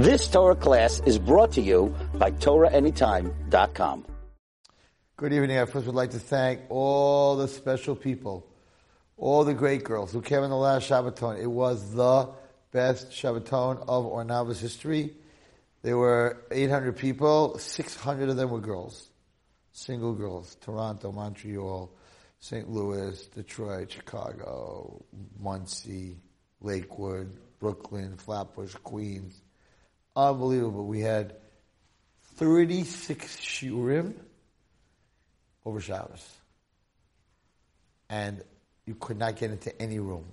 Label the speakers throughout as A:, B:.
A: This Torah class is brought to you by TorahAnytime.com.
B: Good evening. I first would like to thank all the special people, all the great girls who came in the last Shabbaton. It was the best Shabbaton of Ohr Naava's history. There were 800 people, 600 of them were girls. Single girls. Toronto, Montreal, St. Louis, Detroit, Chicago, Muncie, Lakewood, Brooklyn, Flatbush, Queens. Unbelievable. We had 36 shiurim over Shabbos. And you could not get into any room.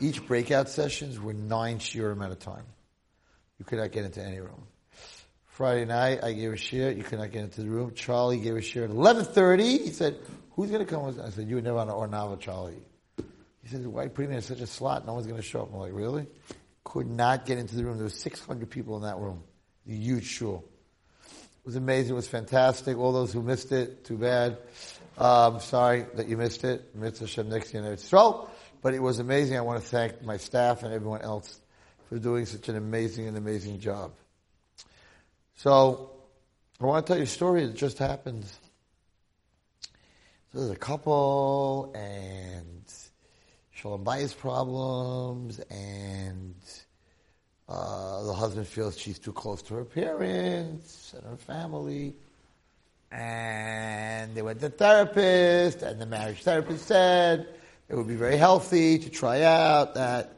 B: Each breakout sessions were nine shiurim at a time. You could not get into any room. Friday night, I gave a share. You could not get into the room. Charlie gave a share at 11.30. He said, who's going to come? I said, you were never on Ohr Naava, Charlie. He said, why put me in such a slot? No one's going to show up. I'm like, really? Could not get into the room. There were 600 people in that room. A huge shul. It was amazing. It was fantastic. All those who missed it, too bad. Um, sorry that you missed it. Mitzvah Shem next year in Eretz But it was amazing. I want to thank my staff and everyone else for doing such an amazing and amazing job. So, I want to tell you a story that just happened. So there's a couple and shalom bayis problems and uh, the husband feels she's too close to her parents and her family. And they went to therapist and the marriage therapist said it would be very healthy to try out that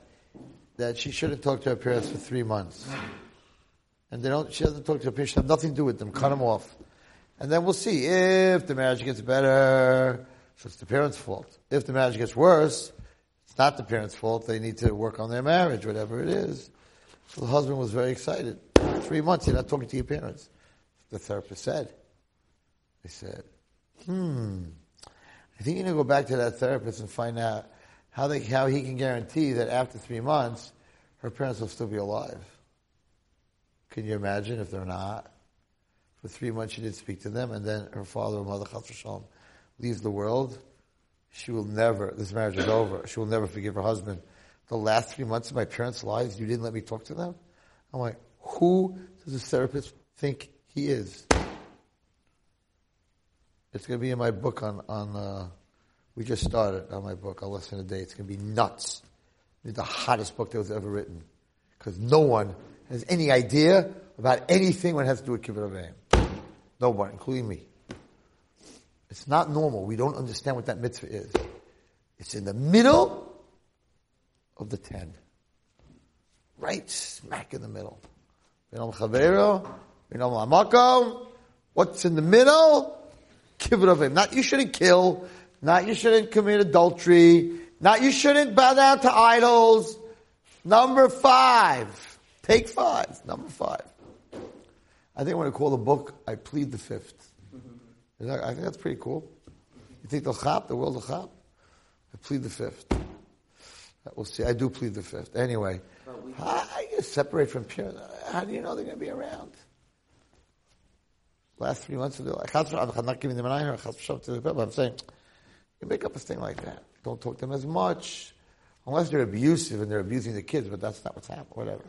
B: that she shouldn't talk to her parents for three months and they don't, she doesn't talk to her parents, have nothing to do with them, cut them off. And then we'll see if the marriage gets better, so it's the parents' fault. If the marriage gets worse, not the parents' fault, they need to work on their marriage, whatever it is. So the husband was very excited. Three months, you're not talking to your parents. The therapist said. They said, hmm, I think you need to go back to that therapist and find out how, they, how he can guarantee that after three months, her parents will still be alive. Can you imagine if they're not? For three months she didn't speak to them, and then her father or mother, Shalom, leaves the world. She will never, this marriage is over. She will never forgive her husband. The last three months of my parents' lives, you didn't let me talk to them? I'm like, who does this therapist think he is? It's going to be in my book on, on uh, we just started on my book, I'll listen today. It's going to be nuts. It's the hottest book that was ever written. Because no one has any idea about anything when it has to do with kibbud No one, including me. It's not normal. We don't understand what that mitzvah is. It's in the middle of the ten. Right smack in the middle. What's in the middle? Kibbud. Not you shouldn't kill. Not you shouldn't commit adultery. Not you shouldn't bow down to idols. Number five. Take five, number five. I think I when I call the book, I plead the 5th that, I think that's pretty cool. You think they'll chop, the world will chop? I plead the fifth. We'll see. I do plead the fifth. Anyway, how do you separate from pure? How do you know they're going to be around? Last three months of life. I'm not giving them an eye but I'm saying, you make up a thing like that. Don't talk to them as much. Unless they're abusive and they're abusing the kids, but that's not what's happening. Whatever.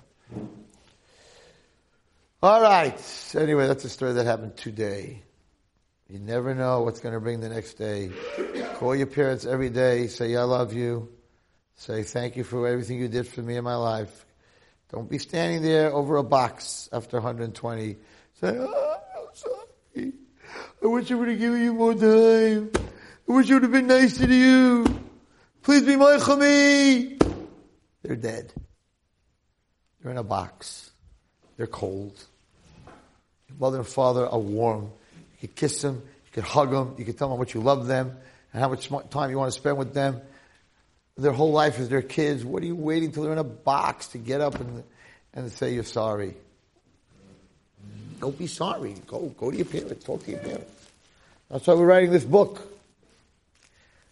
B: All right. Anyway, that's a story that happened today. You never know what's going to bring the next day. Call your parents every day. Say, I love you. Say, thank you for everything you did for me in my life. Don't be standing there over a box after 120. Say, oh, I'm sorry. I wish I would have given you more time. I wish I would have been nicer to you. Please be my me. They're dead. They're in a box. They're cold. Your mother and father are warm. You kiss them. You can hug them. You can tell them how much you love them and how much time you want to spend with them. Their whole life is their kids. What are you waiting till they're in a box to get up and, and say you're sorry? Don't be sorry. Go, go to your parents. Talk to your parents. That's why we're writing this book.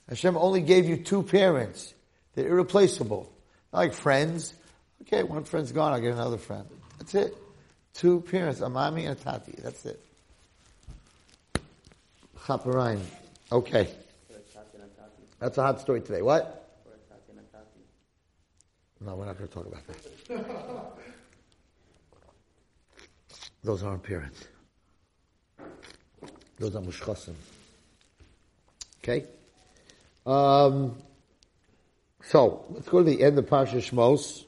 B: Hashem only gave you two parents. They're irreplaceable. Not like friends. Okay, one friend's gone, I'll get another friend. That's it. Two parents, a mommy and a tati. That's it. Chaparine. Okay. That's a hot story today. What? No, we're not going to talk about that. Those aren't parents. Those are mushchasim. Okay? Um, so, let's go to the end of Parsha Shmos.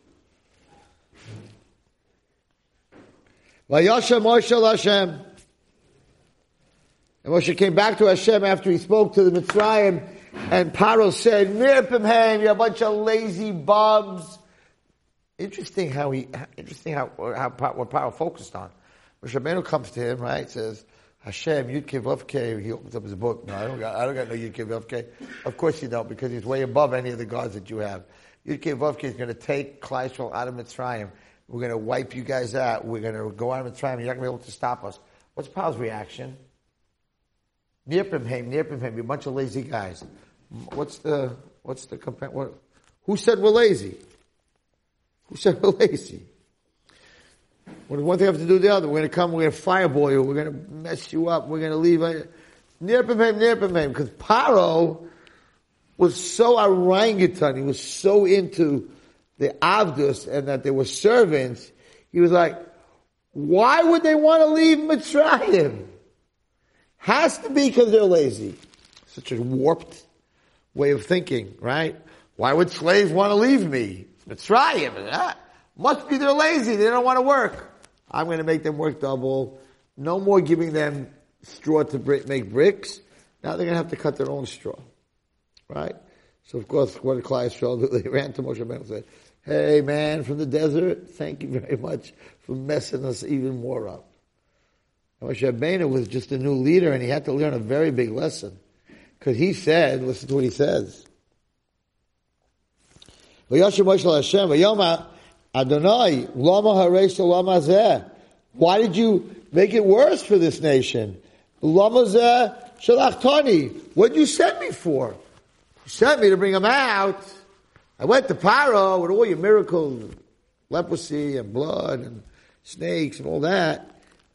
B: Vayasha Moshe Hashem. And Moshe came back to Hashem after he spoke to the Mitzrayim, and Paro said, Nirpimhem, you're a bunch of lazy bums. Interesting how he, interesting how, how, what Paro focused on. Moshe Rabbeinu comes to him, right, says, Hashem, Yud Kevavke, he opens up his book. No, I don't got, I don't got no Yud Kevavke. Of course you don't, because he's way above any of the gods that you have. Yud Kevavke is going to take Klal out of Mitzrayim. We're going to wipe you guys out. We're going to go out of Mitzrayim. You're not going to be able to stop us. What's Paul's reaction? Nirpimhem, you're a bunch of lazy guys. What's the, what's the, what, who said we're lazy? Who said we're lazy? When one thing have to do the other, we're going to come, we're going to fireboil you, we're going to mess you up, we're going to leave. Nirpimhem, Nirpimhem, because Paro was so orangutan, he was so into the Avdus and that they were servants, he was like, why would they want to leave Mitzrayim? Has to be because they're lazy. Such a warped way of thinking, right? Why would slaves want to leave me? Mitzrayim. That must be they're lazy. They don't want to work. I'm going to make them work double. No more giving them straw to make bricks. Now they're going to have to cut their own straw. Right? So of course, what did Klal do? They ran to Moshe Rabbeinu and said, Hey man from the desert, thank you very much for messing us even more up. Moshe Rabbeinu was just a new leader and he had to learn a very big lesson. Because he said, listen to what he says. Why did you make it worse for this nation? What did you send me for? You sent me to bring them out. I went to Paro with all your miracles, leprosy and blood and snakes and all that.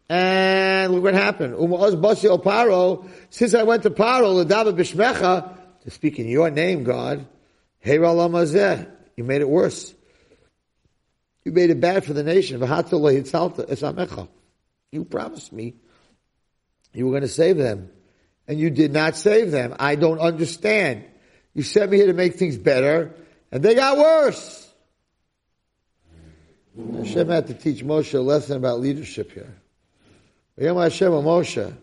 B: And look what happened. Paro, since I went to Paro, Bishmecha, to speak in your name, God, you made it worse. You made it bad for the nation. You promised me you were going to save them. And you did not save them. I don't understand. You sent me here to make things better, and they got worse. Hashem had to teach Moshe a lesson about leadership here. Yom Hashem Moshe.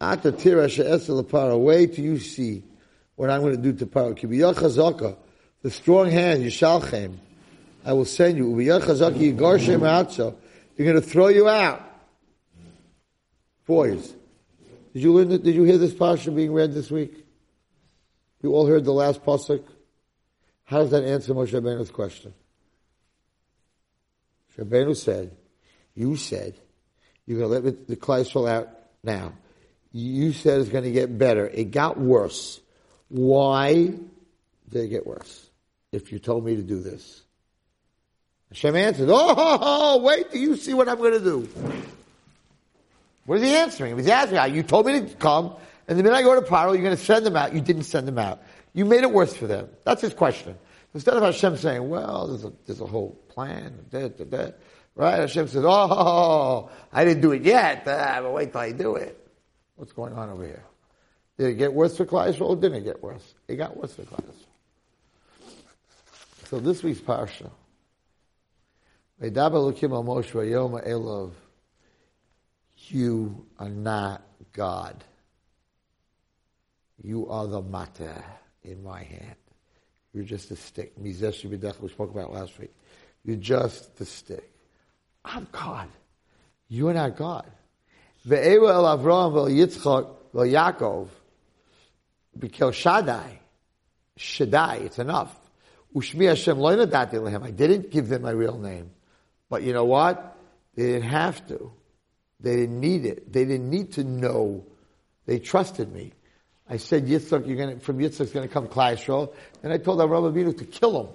B: Ata tira she'esel. Wait till you see what I'm going to do to Paro. Kibiyah chazaka. The strong hand, Yishalchem. I will send you. Ubiyah chazaka yigarshem atzo. You're going to throw you out. Boys. Did you learn, did you hear this pasuk being read this week? You all heard the last pasuk? How does that answer Moshe Rabbeinu's question? Rabbeinu said, you said, you're going to let the cholesterol out now. You said it's going to get better. It got worse. Why did it get worse? If you told me to do this. Hashem answered, oh, wait till you see what I'm going to do. What is he answering? He's asking, ah, you told me to come, and the minute I go to Paro, you're going to send them out. You didn't send them out. You made it worse for them. That's his question. Instead of Hashem saying, well, there's a, there's a whole plan, da, da, da. Right? Hashem says, oh, I didn't do it yet, uh, but wait till I do it. What's going on over here? Did it get worse for Klal or didn't it get worse? It got worse for Klal So this week's Parsha, you are not God. You are the matter in my hand. You're just a stick. We spoke about last week. You're just the stick. I'm God. You are not God. Ve'ewa el Avraham ve'el Yitzchak ve'el Yaakov Bekel Shaddai. Shaddai, it's enough. Ushmi Hashem lo lehem. I didn't give them my real name. But you know what? They didn't have to. They didn't need it. They didn't need to know. They trusted me. I said Yitzchak, you're gonna, from Yitzchak's gonna come Klal And I told Avraham Avinu to kill him.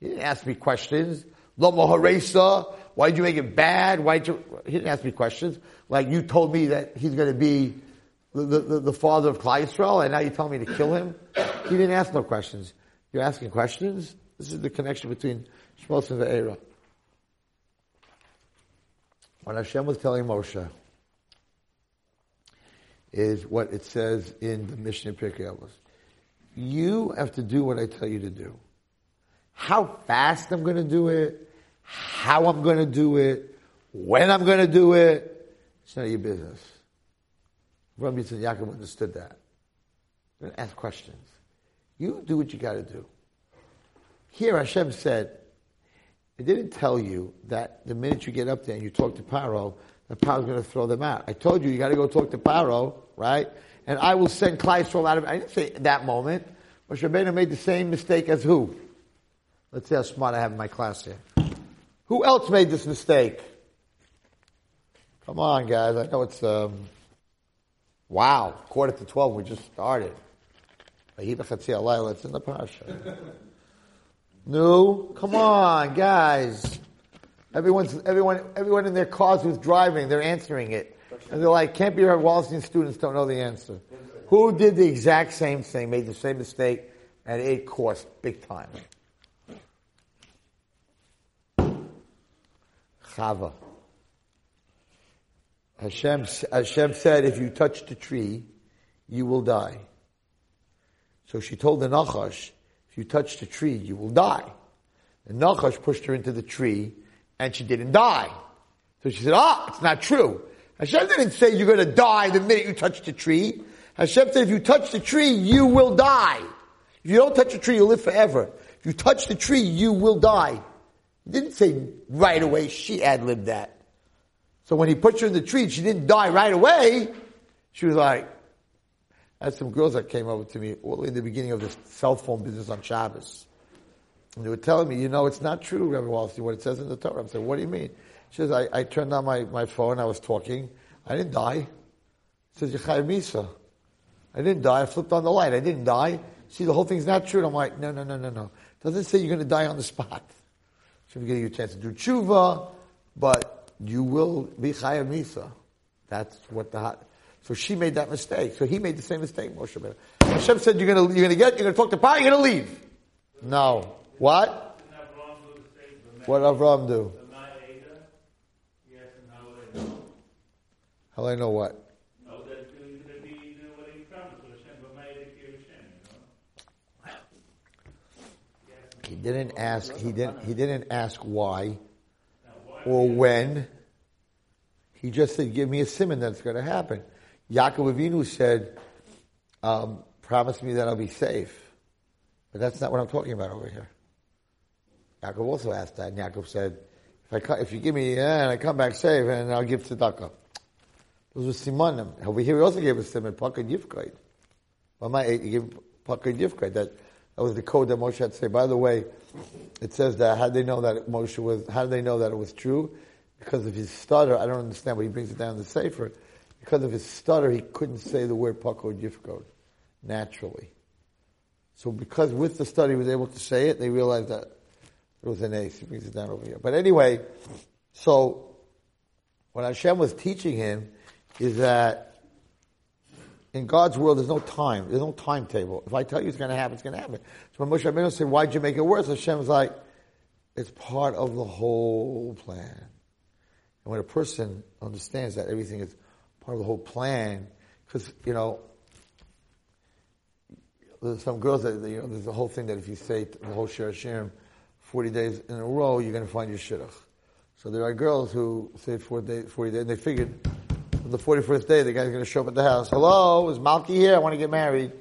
B: He didn't ask me questions. Haresa, Why'd you make it bad? Why'd you, he didn't ask me questions. Like you told me that he's going to be the, the, the, father of Yisrael and now you tell me to kill him? He didn't ask no questions. You're asking questions? This is the connection between Shmos and the Ve'era. When Hashem was telling Moshe, is what it says in the Mishnah Pirkei Avos. You have to do what I tell you to do. How fast I'm going to do it, how I'm going to do it, when I'm going to do it, it's none of your business. Rabbi Yitzhak Yaakov understood that. Don't ask questions. You do what you got to do. Here Hashem said, it didn't tell you that the minute you get up there and you talk to Paro, the Paro's going to throw them out. I told you you got to go talk to Paro, right? And I will send Klal Yisrael out of. I didn't say that moment. Moshe Rabbeinu made the same mistake as who? Let's see how smart I have in my class here. Who else made this mistake? Come on, guys. I know it's um, wow, quarter to twelve. We just started. It's in the parsha. No, come on, guys. Everyone's everyone everyone in their cars who's driving, they're answering it, and they're like, "Can't be our Wallerstein students don't know the answer." Who did the exact same thing, made the same mistake, and it cost big time? Chava. Hashem, Hashem said, if you touch the tree, you will die. So she told the Nachash, if you touch the tree, you will die. And Nachash pushed her into the tree, and she didn't die. So she said, ah, it's not true. Hashem didn't say you're going to die the minute you touch the tree. Hashem said if you touch the tree, you will die. If you don't touch the tree, you'll live forever. If you touch the tree, you will die. He didn't say right away, she ad-libbed that. So when he put her in the tree, she didn't die right away. She was like, I had some girls that came over to me all in the beginning of this cell phone business on Shabbos. And they were telling me, you know, it's not true, Rabbi Wallerstein, what it says in the Torah. I said, what do you mean? She says, I, I turned on my, my phone, I was talking. I didn't die. She says, Yechai Misa. I didn't die. I flipped on the light. I didn't die. See, the whole thing's not true. And I'm like, no, no, no, no, no. It doesn't say you're going to die on the spot. Should be giving you a chance to do tshuva, but you will be chayav misa. That's what the so she made that mistake. So he made the same mistake, Moshe Rabbeinu. Hashem said, you're gonna, you're gonna get, you're gonna talk to Pa, you're gonna leave. No. What? What did Avram do? How do I know what? He didn't ask. He didn't. He didn't ask why, or when. He just said, "Give me a siman that's going to happen." Yaakov Avinu said, um, promise me that I'll be safe. But that's not what I'm talking about over here. Yaakov also asked that, and Yaakov said, if, I, if you give me, yeah, and I come back safe, and I'll give tzedakah. Those were simanim. Over here, he also gave a siman, pakad yifkaid. He gave pakad yifkaid. That, that was the code that Moshe had to say. By the way, it says that how did they know that Moshe was, how did they know that it was true? Because of his stutter, I don't understand, but he brings it down in the Sefer because of his stutter, he couldn't say the word pakod yifkod naturally. So because with the study he was able to say it, they realized that it was an ace. He brings it down over here. But anyway, so what Hashem was teaching him is that in God's world, there's no time. There's no timetable. If I tell you it's going to happen, it's going to happen. So when Moshe Rabbeinu said, why'd you make it worse? Hashem was like, it's part of the whole plan. And when a person understands that everything is part of the whole plan. Because, you know, there's some girls that, you know, there's a whole thing that if you say the whole Shir Hashirim 40 days in a row, you're going to find your shidduch. So there are girls who say 40 days, 40 days and they figured the 41st day, the guy's going to show up at the house. Hello, is Malki here? I want to get married.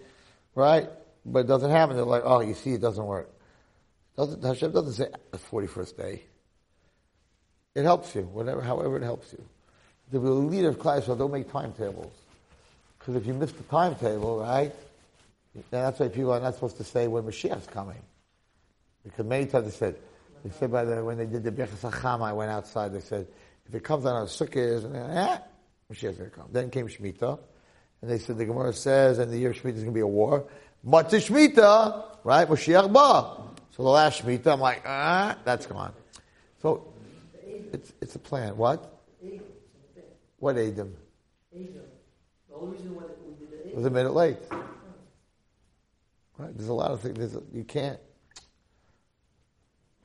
B: Right? But it doesn't happen. They're like, oh, you see, it doesn't work. Doesn't, Hashem doesn't say the 41st day. It helps you, whatever, however it helps you the leader of class, so don't make timetables. Because if you miss the timetable, right, then that's why people are not supposed to say when Mashiach's coming. Because many times they said, they said by the, when they did the Hachama, I went outside, they said, if it comes on our sukkahs, eh, Mashiach's going to come. Then came Shemitah, and they said, the Gemara says, and the year of Shemitah is going to be a war. Matzah Shemitah, right, Mashiach Ba. So the last Shemitah, I'm like, ah, that's gone. So, it's, it's a plan. What? What Adam? Adam. The only reason why we did the Was a minute late. Right? There's a lot of things. A, you can't.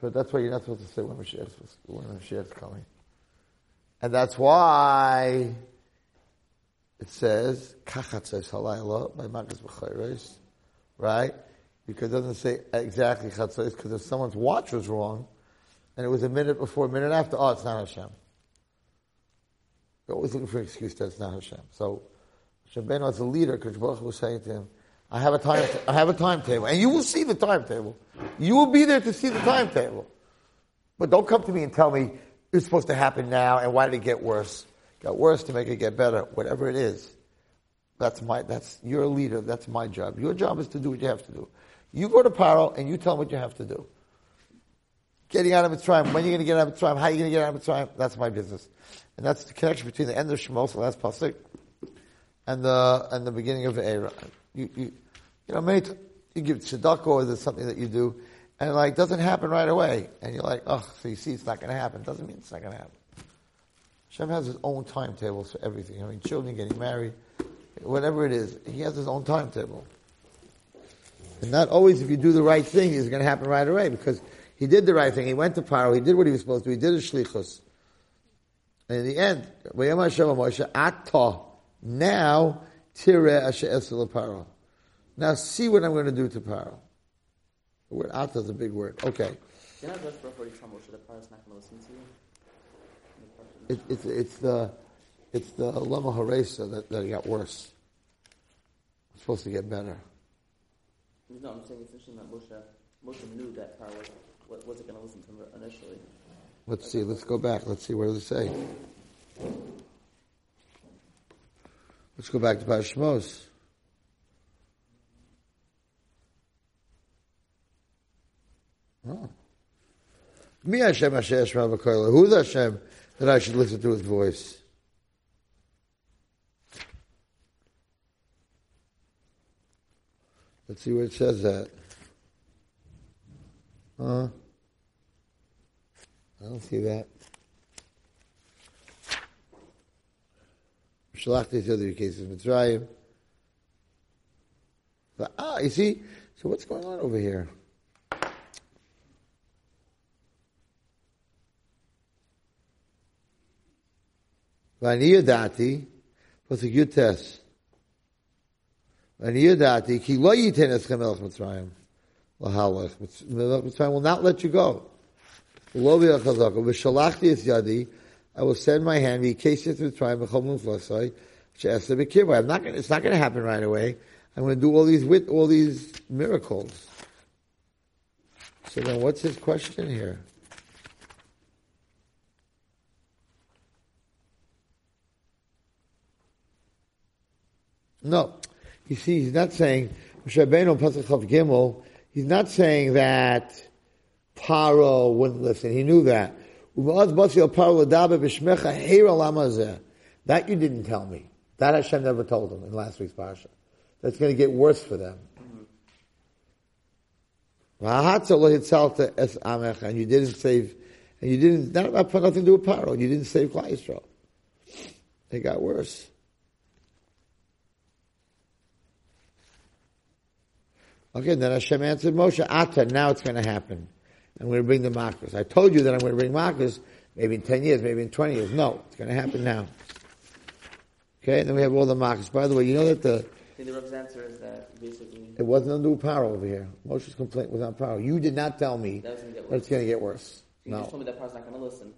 B: But that's why you're not supposed to say when when Mashiach's coming. And that's why it says, Kachatzes halayla by Magas B'chayres, right? Because it doesn't say exactly Chatzes, because if someone's watch was wrong, and it was a minute before, a minute after, oh, it's not Hashem. You're always looking for an excuse that it's not Hashem. So, Hashem Beno as a leader, Baruch was saying to him, I have a time, I have a timetable, and you will see the timetable. You will be there to see the timetable. But don't come to me and tell me it's supposed to happen now, and why did it get worse? Got worse to make it get better, whatever it is. That's my, that's, you're leader, that's my job. Your job is to do what you have to do. You go to Paro and you tell him what you have to do. Getting out of Mitzrayim, when you're going to get out of Mitzrayim, how you going to get out of Mitzrayim, that's my business. And that's the connection between the end of Shemos, the last pasuk, and the, and the beginning of Era. You, you, you know, many, you give tzedakah or there's something that you do, and like doesn't happen right away. And you're like, oh, so you see it's not going to happen. Doesn't mean it's not going to happen. Hashem has his own timetables for everything. I mean, children getting married, whatever it is, he has his own timetable. And not always if you do the right thing is going to happen right away because he did the right thing. He went to Paro. He did what he was supposed to. He did his shlichus. And in the end, now tire Paro. Now see what I'm going to do to Paro. The word ata is a big word. Okay.
C: Can I address before you come Moshe that Paro's not going to listen to you?
B: It, it's, it's the it's the lama haresa that, that got worse. It's supposed to get better.
C: No, I'm saying it's interesting that Moshe, Moshe knew that Paro was, wasn't going to listen to him initially.
B: Let's see. Let's go back. Let's see. What does it say? Let's go back to Parashmos. Oh. Me Hashem Hashem Shema Who's Hashem that I should listen to his voice? Let's see where it says that. Huh? I don't see that. Shalachti the other cases Mitzrayim. But, ah, you see? So what's going on over here? ואני ידעתי, פסוק י"ט, ואני ידעתי, כי לא ייתן אתכם מלך מצרים להלך, מלך מצרים will not let you go. ולא בירך חזקו, ושלחתי את ידי, I will send my hand, ויקש את מצרים בכל מפלסי, שעשה בקרבה. I'm not gonna, it's not going to happen right away. I'm going to do all these with all these miracles. So then what's his question here? No. You see, he's not saying, he's not saying that Paro wouldn't listen. He knew that. That you didn't tell me. That Hashem never told him in last week's parsha. That's going to get worse for them. And you didn't save, and you didn't, that had nothing to do with Paro. You didn't save Klal. It got worse. Okay, then Hashem answered Moshe, Ata, now it's going to happen. I'm going to bring the Makkas. I told you that I'm going to bring Makkas maybe in 10 years, maybe in 20 years. No, it's going to happen now. Okay, and then we have all the Makkas. By the way, you know that the...
C: Think the Rebbe's answer is that basically...
B: It wasn't under power over here. Moshe's complaint was on power. You did not tell me
C: that, that
B: it's going to get worse.
C: You
B: no.
C: just told me that Paro's not going to listen.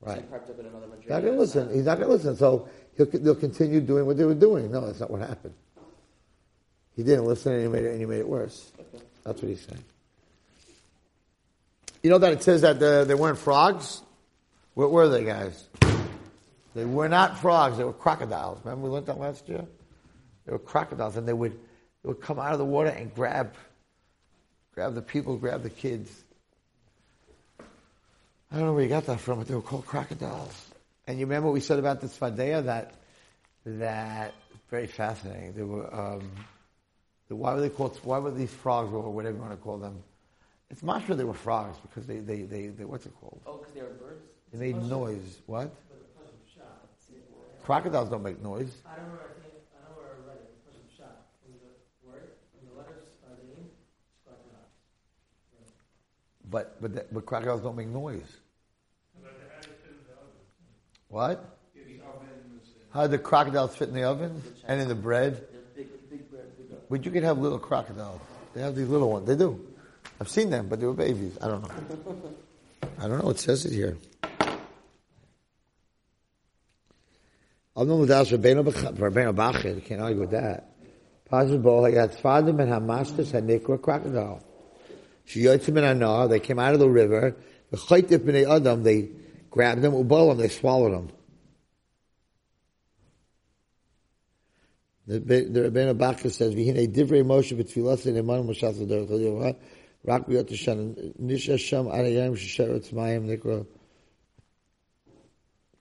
B: Right.
C: So up in another
B: not going to listen. He's not going to listen. So he'll, they'll continue doing what they were doing. No, that's not what happened. He didn't listen and he made it, and he made it worse. That's what he's saying. You know that it says that the, they weren't frogs? What were they, guys? They were not frogs. They were crocodiles. Remember we learned that last year? They were crocodiles, and they would they would come out of the water and grab grab the people, grab the kids. I don't know where you got that from, but they were called crocodiles. And you remember what we said about the Sfadea that that very fascinating. They were. Um, why were they called? Why were these frogs or whatever you want to call them? It's not sure they were frogs because they they they, they what's it called?
C: Oh, because they were birds.
B: They made noise. What? Crocodiles don't make noise.
D: I don't know. I think I know where I read it. Because shot. When the word, when the letters are the name, crocodiles.
B: But but the, but crocodiles don't make noise. What? How did the crocodiles fit in the oven and in the bread?
C: They're big, big bread, big up.
B: But you could have little crocodiles. They have these little ones. They do. I've seen them, but they were babies. I don't know. I don't know. It says it here. Mudas Rabbeinu Bach- Rabbeinu Bachya. Can't argue with that. Possible. Like that. Fadim and Hamastas had nikra crocodile. She yotzim in anar. They came out of the river. The chaytif b'nei adam. They grabbed them. Ubalam. They swallowed them. The, the Rebbeinu Bachya says, "V'hinei divrei Moshe b'tfilas and eman Moshe derech ha'yovah, rak b'yot Hashem, nisha sham arayim shesheretz mayim nikra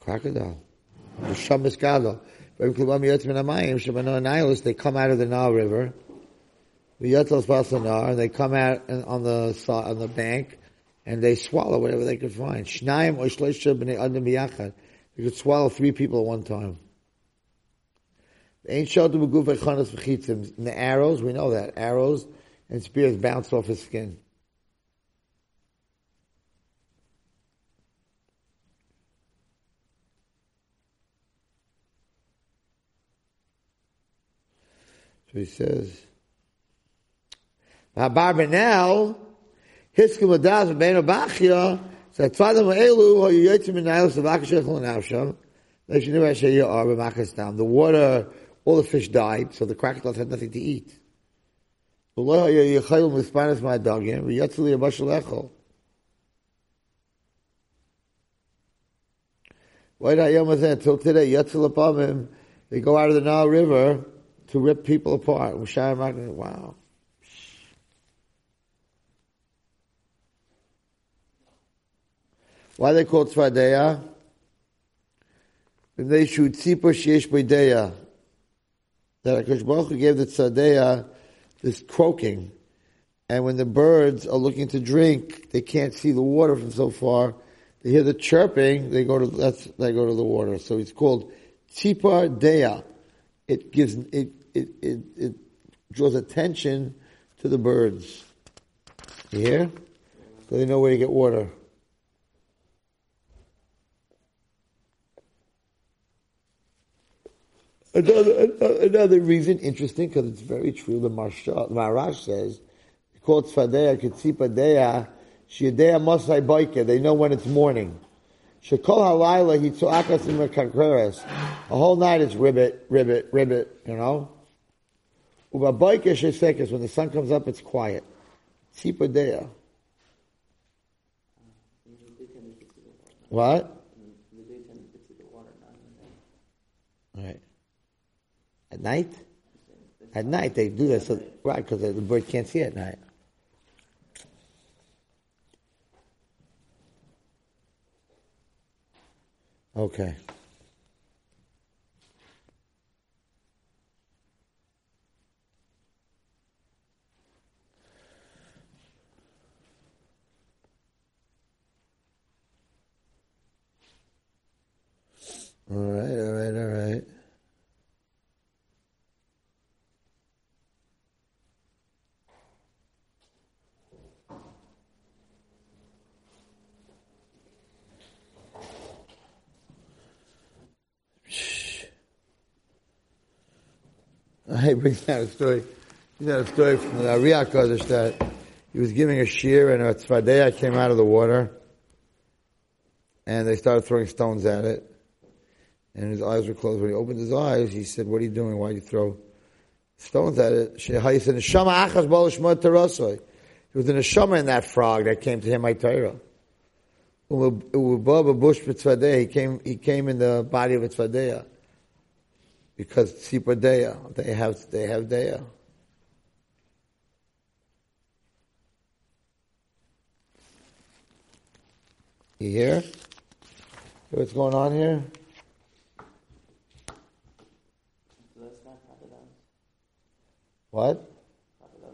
B: crocodile. Sham miskado. V'em klubam yotz min hamayim shebano Nilus, they come out of the Nile River. V'yotz los Nar, and they come out on the on the bank, and they swallow whatever they could find. Shnayim or shleisha b'nei adam b'yachad. They could swallow three people at one time. Ain't shot to goof chanas v'chitzim. And the arrows, we know that arrows and spears bounce off his skin. So he says, "Bar benel hiskim adas b'beinu bachya." So tzadim elu ho yoytzim min nailos avakash echol nafsham. They should know actually you are b'machas dam. The water, all the fish died, so the crocodiles had nothing to eat. Why not Yom until today? Yotzil Apamim, they go out of the Nile River to rip people apart. Wow. Why they called Tzvadeya? They shoot tzipor sheyesh b'deya. That Hakadosh Baruch Hu gave the Tzadeya this croaking, and when the birds are looking to drink, they can't see the water from so far. They hear the chirping, they go to that's they go to the water. So it's called tzipor deya. It gives it it it, it draws attention to the birds. You hear? So they know where to get water. Another, another reason, interesting, because it's very true, the Marash says, called Tzfadeya, Ketzipa Deya, Shiadeya Mosai Boike, they know when it's morning. Shekol Halayla, Hitzoakas in Kakreres. A whole night it's ribbit, ribbit, ribbit, you know? Uba Boike Shesekes, when the sun comes up, it's quiet. Tzipa Deya.
C: In the daytime, you could see the water.
B: What?
C: In the daytime, you could see the water, not in the night.
B: Right. At night? At night they do that, so, right, because the bird can't see at night. Okay. All right. I bring down a story. Bring down a story from the Ariya Kodesh that he was giving a shear and a tzvadeya came out of the water, and they started throwing stones at it, and his eyes were closed. When he opened his eyes, he said, "What are you doing? Why do you throw stones at it?" He said, "Neshama achas bal shmot terasoi." There was a neshama in that frog that came to him by Torah. He came. He came in the body of a tzvadeya because tzipah deya. They have. They have deya. You hear? Hear what's going on here? What?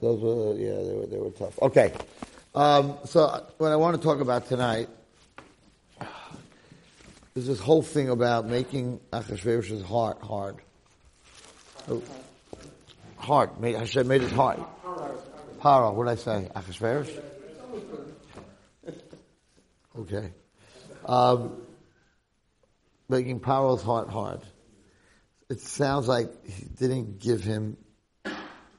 B: Those were yeah, they were they were tough. Okay, um, so what I want to talk about tonight is this whole thing about making Achashverosh's heart hard. Oh, Hard. Made, Hashem made it hard. Paro. What did I say? Achashverosh. Okay. Um, making Paro's heart hard. It sounds like he didn't give him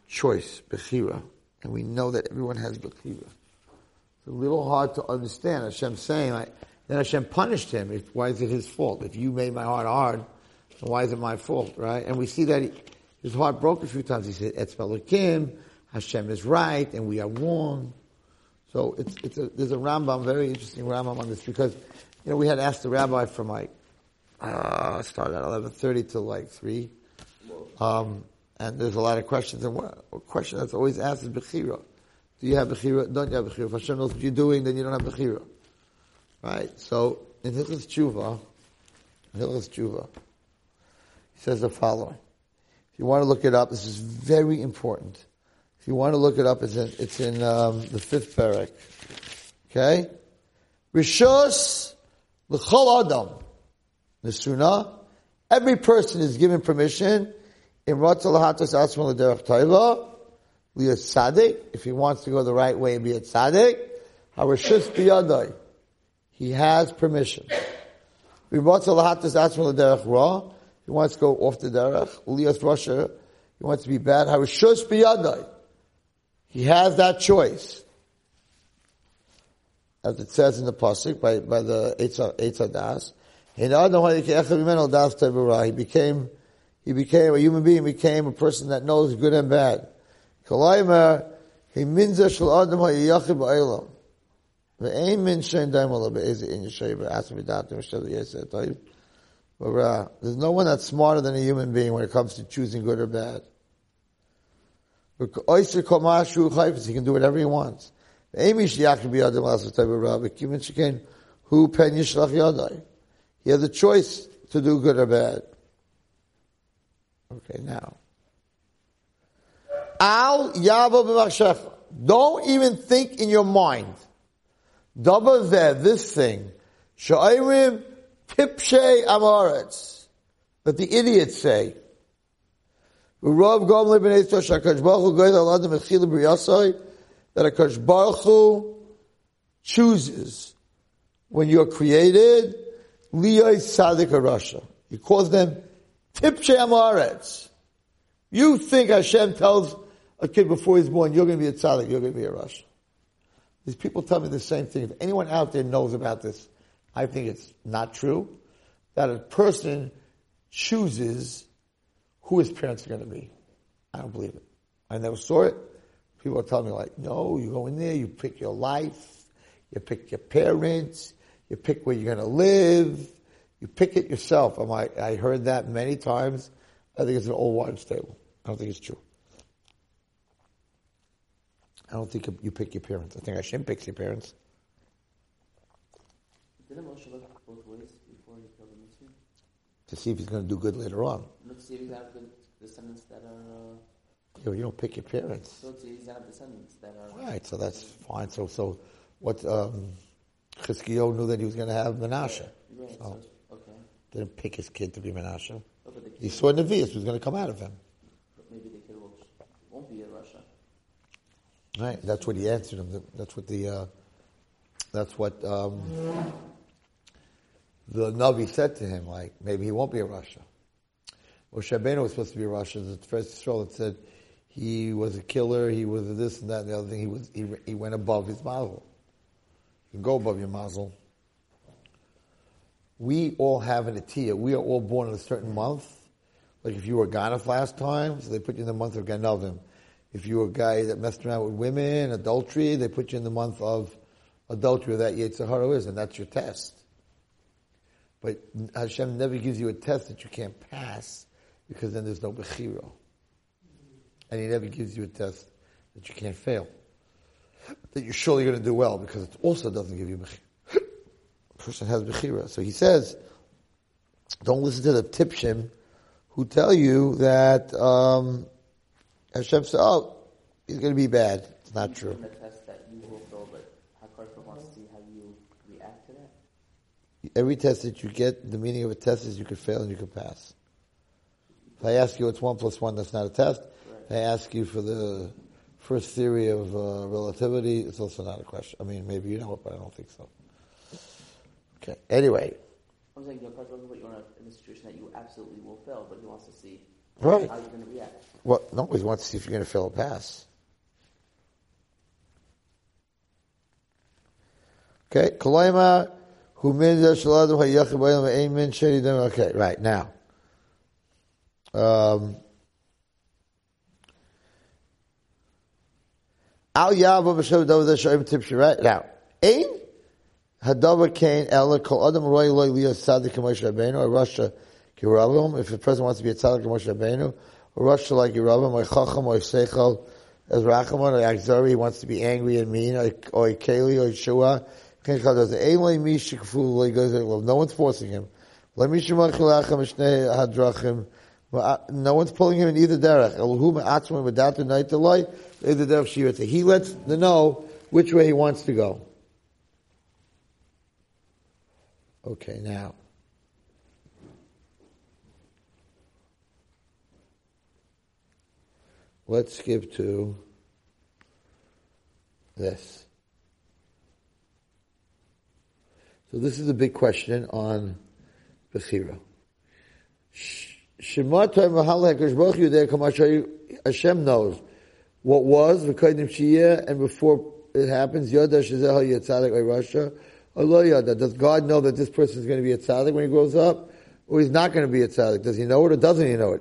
B: choice, Bechira. And we know that everyone has Bechira. It's a little hard to understand. Hashem saying, like, then Hashem punished him. If, why is it his fault? If you made my heart hard, then why is it my fault, right? And we see that he, his heart broke a few times. He said, Etz Kim, Hashem is right, and we are wrong. So it's, it's a, there's a Rambam, very interesting Rambam on this, because, you know, we had asked the rabbi from like, uh, started at 11.30 till like 3. Um, and there's a lot of questions, and one a question that's always asked is Bechira. Do you have Bechira? Don't you have Bechira? If Hashem knows what you're doing, then you don't have Bechira. Right? So, in Hilchas Tshuva, Hilchas Tshuva, he says the following. You want to look it up, this is very important. If you want to look it up, it's in, it's in um, the fifth parak. Okay? Rishos l'chol adam. Nesuna. Every person is given permission in Ratzal Hatas Asma L'derech Taiva, Liya if he wants to go the right way and be a Tzaddik, Harashus Biyadai. He has permission. Ratzal Hatas Asma L'derech Ra, he wants to go off the derech, Liyas Rasha, he wants to be bad, Harashus Biyadai. He has that choice. As it says in the Pasuk by, by the Eitz Das. He became, he became, a human being became a person that knows good and bad. He minza shel adam ha'yachib ba'elam. Ve'ein min in Uh, there's no one that's smarter than a human being when it comes to choosing good or bad. He can do whatever he wants. He has a choice to do good or bad. Okay, now. Al Don't even think in your mind. There, this thing. Tipshe amaretz. That the idiots say. That HaKadosh Baruch Hu chooses when you're created Liyai Sadik Rasha. He calls them Tipshe Amaretz. You think Hashem tells a kid before he's born, you're going to be a tzaddik, you're going to be a Rasha. These people tell me the same thing. If anyone out there knows about this, I think it's not true. That a person chooses who his parents are going to be. I don't believe it. I never saw it. People are telling me like, no, you go in there, you pick your life, you pick your parents, you pick where you're going to live, you pick it yourself. I'm like, I heard that many times. I think it's an old wives' tale. I don't think it's true. I don't think you pick your parents. I think Hashem picks your parents.
C: Didn't Moshe look both ways before he killed the Mitzvah?
B: To see if he's going to do good later on.
C: Let's see if you have good descendants that are. Uh,
B: you, you don't pick your parents.
C: so let's see if have descendants that are.
B: Right, so that's fine. So, so what? Um, Chizkiyo knew that he was going to have Menashe.
C: Right,
B: So
C: so, okay.
B: didn't pick his kid to be Menashe.
C: Oh,
B: He saw Nevi'us was going to come out of him.
C: but maybe the kid will, won't be in Rasha.
B: Right, that's what he answered him. That's what the. Uh, that's what um, the Navi said to him. Like maybe he won't be a Rasha. Moshe Rabbeinu was supposed to be a Rasha. The first Israel that said he was a killer. He was this and that and the other thing. He was he, he went above his mazel. You can go above your mazel. We all have an atiyah. We are all born in a certain month. Like if you were Ganaf last time, so they put you in the month of Ganavim. If you were a guy that messed around with women, adultery, they put you in the month of adultery that Yetzirah is, and that's your test. But Hashem never gives you a test that you can't pass, because then there's no Bechira. And He never gives you a test that you can't fail. That you're surely going to do well, because it also doesn't give you Bechira. A person has Bechira. So He says, don't listen to the tipshim who tell you that um, Hashem said, oh, he's going to be bad. It's not true.
C: In the test that you will fail, but HaKadosh wants to see how you react to that.
B: Every test that you get, the meaning of a test is you could fail and you could pass. If I ask you what's one plus one, that's not a test. If I ask you for the first theory of uh, relativity, it's also not a question. I mean, maybe you know it, but I don't think so. Okay. Anyway,
C: I'm saying your doesn't put you in a, in a situation that you absolutely will fail, but he wants to see
B: Right.
C: how you're going to react.
B: Well, no, he wants to see if you're going to fail or pass. Okay, Kalaima, Okay, right now. Um, Al yavo b'shem davar shayim tipshi. Right now, ein hadavar kain ela kol adam roy loy liyas tzadik k'moshe Rabbeinu or Rasha kirabim. If the president wants to be a tzadik k'moshe Rabbeinu or Rasha like Yerabim or chacham or seichel as Rachamon or Akzari, he wants to be angry and mean or Keli or Yeshua. No one's forcing him. Uh, no one's pulling him in either derech. He lets the know which way he wants to go. Okay, now. Let's skip to this. So this is a big question on Bechira. Hashem knows what was and before it happens. Does God know that this person is going to be a tzaddik when he grows up, or he's not going to be a tzaddik? Does he know it or doesn't he know it?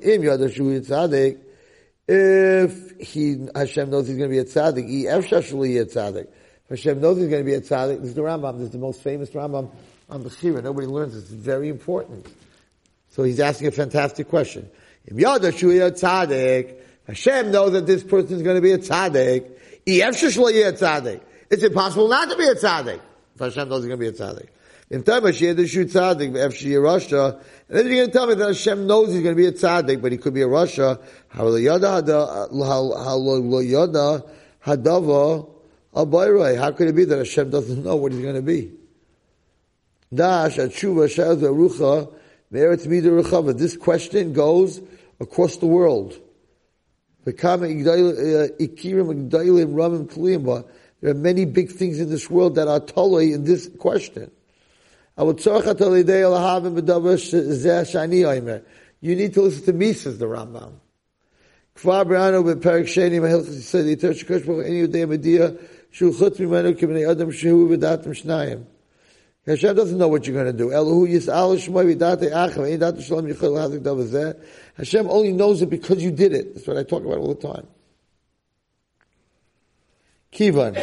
B: If he Hashem knows he's going to be a tzaddik, a tzaddik. Hashem knows he's going to be a tzaddik. This is the Rambam. This is the most famous Rambam on Bechira. Nobody learns this. It's very important. So he's asking a fantastic question. If Yada Shu Yatzadik. Hashem knows that this person is going to be a tzaddik. A tzaddik. It's impossible not to be a tzaddik. If Hashem knows he's going to be a tzaddik. In time, Hashem the shu tzaddik, Efshi Rasha. And then you're going to tell me that Hashem knows he's going to be a tzaddik, but he could be a Rasha. How lo yada hadava abayrai? How could it be that Hashem doesn't know what he's going to be? Dash atshuva shaz arucha me'eretz mida rechava. This question goes across the world. There are many big things in this world that are totally in this question. You need to listen to me, says the Rambam. Kfar Brano בפרק שני מהלכת ישראל, יותר שקדוש ברוך אין יודע מדיע Shu chutz mimenu kibnei adam shehu v'datim shnayim. Hashem doesn't know what you're going to do. Elohu yis'al shmoy v'date achav ein shalom yichol hazik davazeh. Hashem only knows it because you did it. That's what I talk about all the time. Kivan,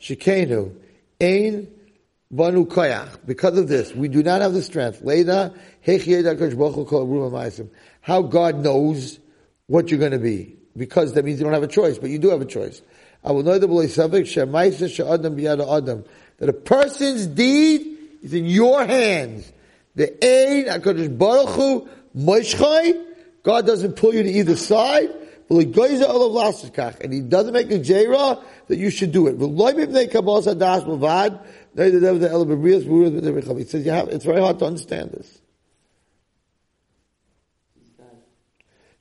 B: shikenu, ein banu koyach. Because of this, we do not have the strength. Leda hechiyed hakadosh baruch kol ruah How God knows what you're going to be, because that means you don't have a choice, but you do have a choice. I will know the that a person's deed is in your hands. The aid, HaKadosh Baruch Hu, Moshchai, God doesn't pull you to either side, and he doesn't make a jera that you should do it. He says you have, it's very hard to understand this.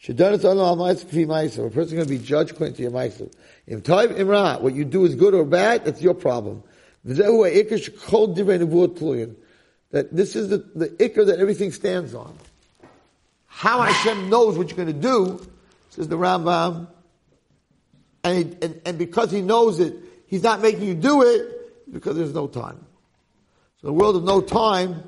B: A person going to be judged according to your ma'aser. Im time imra, what you do is good or bad, that's your problem. That this is the, the ikar that everything stands on. How Hashem knows what you're going to do, says the Rambam, and, and, and because he knows it, he's not making you do it because there's no time. So the world of no time,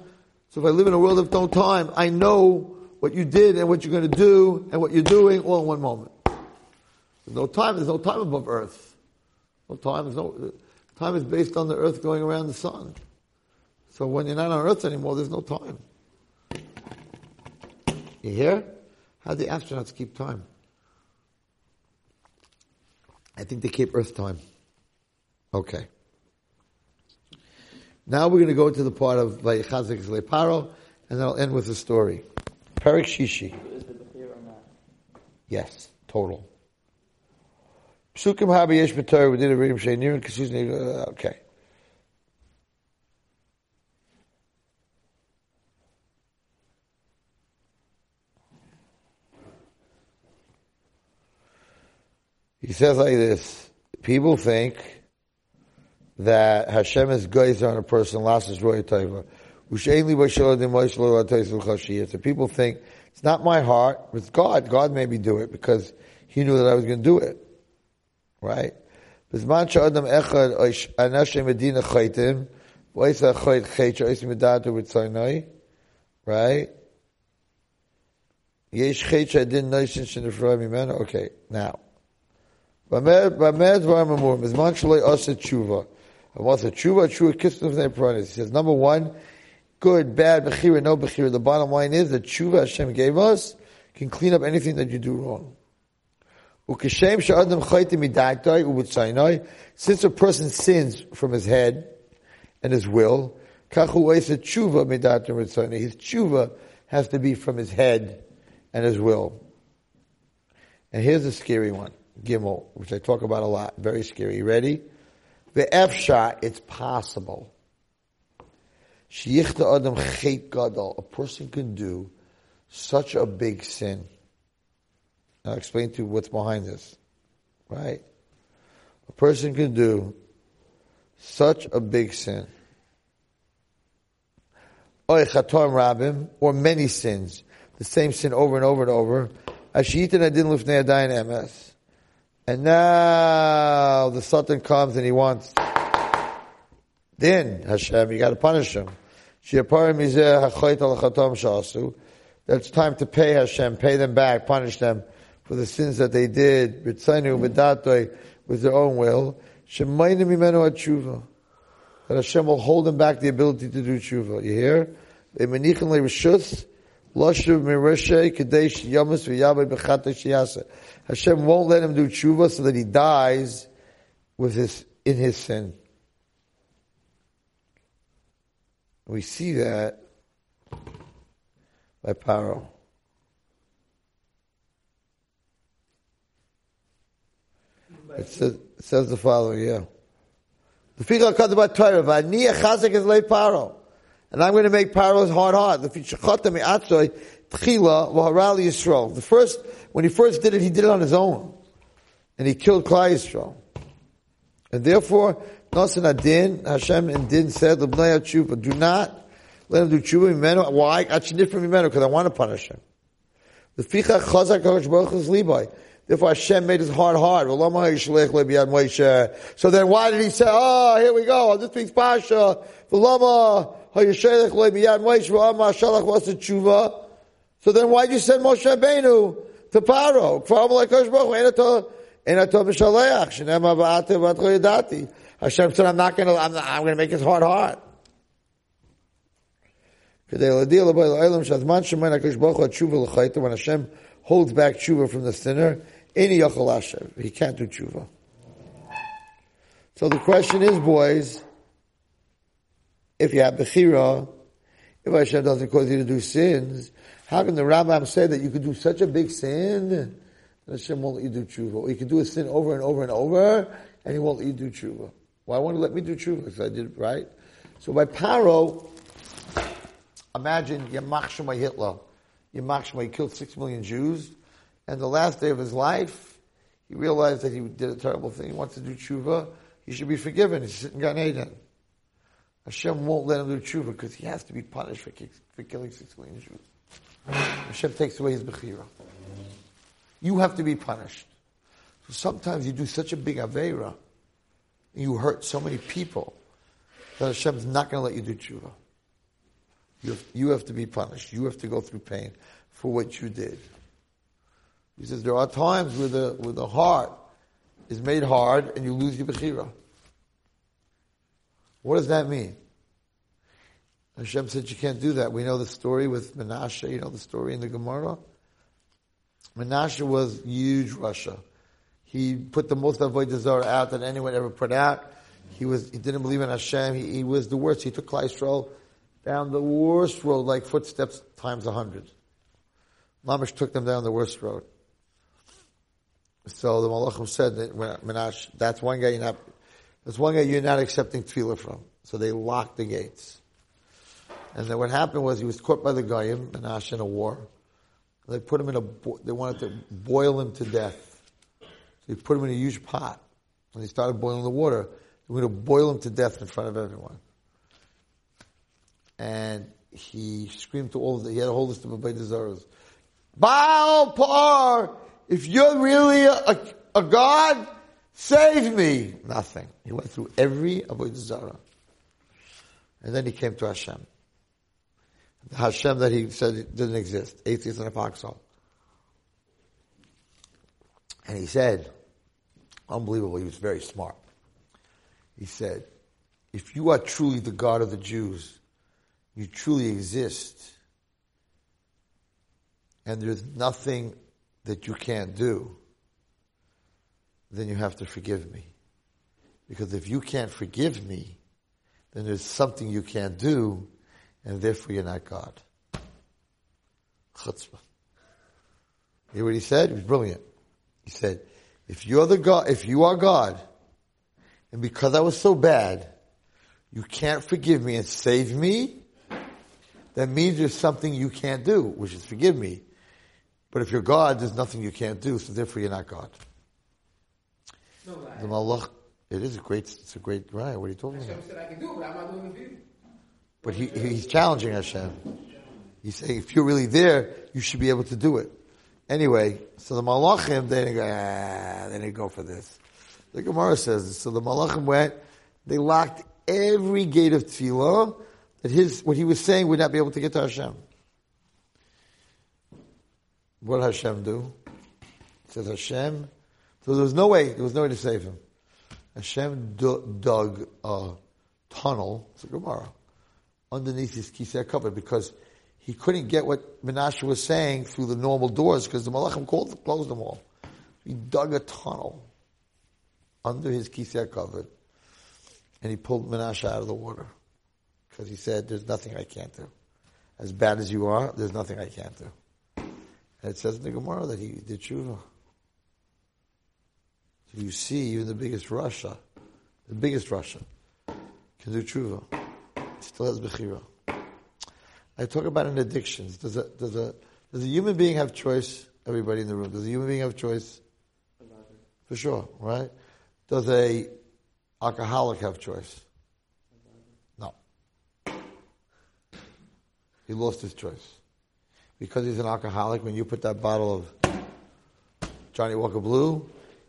B: so if I live in a world of no time, I know what you did and what you're going to do and what you're doing all in one moment. There's no time. There's no time above Earth. No time. No time is based on the Earth going around the sun. So when you're not on Earth anymore, there's no time. You hear? How do the astronauts keep time? I think they keep Earth time. Okay. Now we're going to go to the part of Vayichazik Paro, and then I'll end with a story. Perek Shishi.
C: Is the Bechir or?
B: Yes, total. Psukim Habi Yesh B'Torah, we did a reading, Shei Nirin, okay. He says like this, people think that Hashem is geyser on a person, lasses roy taiva. So people think, it's not my heart, it's God. God made me do it because He knew that I was going to do it Right? בזמן שאדם אחד אנשי מדינה חייתם, ועשה חייט חייט שעושה מדעת וברצונוי, right? יש חייט שהדין נוישן שנפרע ממנו? Okay, now. במה דברים אמורים? בזמן שלא עושה תשובה. What's a tshuva? Tshuva kisnu from the He says, number one, good, bad, bechira, no bechira. The bottom line is that tshuva Hashem gave us can clean up anything that you do wrong. Since a person sins from his head and his will, his tshuva has to be from his head and his will. And here's a scary one, Gimel, which I talk about a lot. Very scary. You ready? The F shot, it's possible. A person can do such a big sin. I'll explain to you what's behind this. Right? A person can do such a big sin. Or or many sins. The same sin over and over and over. Emes. And now the Satan comes and he wants, then Hashem, you got to punish him. That's time to pay Hashem, pay them back, punish them for the sins that they did, with their own will. That Hashem will hold them back the ability to do tshuva. You hear? Hashem won't let him do tshuva so that he dies with his, in his sin. We see that by Paro. It says, it says the following, yeah. The figure Fichah Kadabat Torah, V'ani Chazak is lay Paro. And I'm going to make Paro's hard heart. The Fichah Mi'atzoy, Tchila, V'harali Yisrael. The first, when he first did it, he did it on his own. And he killed Klal Yisrael. And therefore, Nasan Adin, Hashem and Din said, L'bnei Tshuva, do not let him do Tshuva Mimenu. Why? Achinif from Mimenu, because I want to punish him. The Ficha Chazak HaKadosh Baruch is Levi. Therefore Hashem made his heart hard. So then why did he say, oh, here we go, this week's Parsha, so then why did you send Moshe Rabbeinu to Paro? Hashem said, I'm not going to, I'm, I'm going to make his heart hard. When Hashem holds back tshuva from the sinner, any he can't do tshuva. So the question is, boys, if you have bechira, if Hashem doesn't cause you to do sins, how can the Rambam say that you could do such a big sin and Hashem won't let you do tshuva? Or you can do a sin over and over and over and He won't let you do tshuva. Why won't He let me do tshuva? Because I did it right. So by Paro, imagine Yamach Shema Hitler. Yamach he killed six million Jews, and the last day of his life, he realized that he did a terrible thing. He wants to do tshuva. He should be forgiven. He's sitting in Gan Eden. Hashem won't let him do tshuva because he has to be punished for, for killing six million Jews. Hashem takes away his bechira. You have to be punished. So sometimes you do such a big avera, and you hurt so many people, that Hashem's not going to let you do tshuva. You have, you have to be punished. You have to go through pain for what you did. He says there are times where the, where the heart is made hard and you lose your bechira. What does that mean? Hashem said you can't do that. We know the story with Menashe, you know the story in the Gemara? Menashe was huge Rasha. He put the most Avodah Zarah out that anyone ever put out. He was, he didn't believe in Hashem. He, he was the worst. He took Klal down the worst road, like footsteps times a hundred. Mamish took them down the worst road. So the Malachim said that that's one guy you're not there's one guy you're not accepting tefillah from. So they locked the gates. And then what happened was he was caught by the Goyim, Menashe, in a war. They put him in a, they wanted to boil him to death. So they put him in a huge pot. When he started boiling the water, they were going to boil him to death in front of everyone. and he screamed to all of the, he had a whole list of Avodah Zaras. Baal Par, if you're really a, a, God, save me. Nothing. He went through every Avodah Zarah. And then he came to Hashem. Hashem that he said didn't exist. Atheist and a foxhole. And he said, unbelievable, he was very smart. He said, if you are truly the God of the Jews, you truly exist, and there's nothing that you can't do, then you have to forgive me. Because if you can't forgive me, then there's something you can't do, and therefore you're not God. Chutzpah. You hear what he said? He was brilliant. He said, if you're the God, if you are God, and because I was so bad, you can't forgive me and save me, that means there's something you can't do, which is forgive me. But if you're God, there's nothing you can't do, so therefore you're not God.
D: No,
B: The Malach, it is a great, it's a great right. What are you talking about?
E: Said I can do it, but I'm not doing it for you.
B: But he, he's challenging Hashem. He's saying, if you're really there, you should be able to do it. Anyway, so the Malachim, they didn't go, ah, they didn't go for this. The Gemara says, so the Malachim went, they locked every gate of Tefillah, that his, what he was saying would not be able to get to Hashem. What did Hashem do? It says Hashem, so there was no way, there was no way to save him. Hashem du- dug a tunnel, it's a Gemara, underneath his kisei cover because he couldn't get what Menashe was saying through the normal doors because the Malachim called, closed them all. He dug a tunnel under his kisei covered and he pulled Menashe out of the water because he said, there's nothing I can't do. As bad as you are, there's nothing I can't do. And it says in the Gemara that he did tshuva. So you see, even the biggest Rasha, the biggest Rasha, can do tshuva. Still has bechira. I talk about an addictions. Does a, does a, does a human being have choice? Everybody in the room. Does a human being have choice? For sure, right? Does a alcoholic have choice? No. He lost his choice. Because he's an alcoholic, when you put that bottle of Johnnie Walker Blue,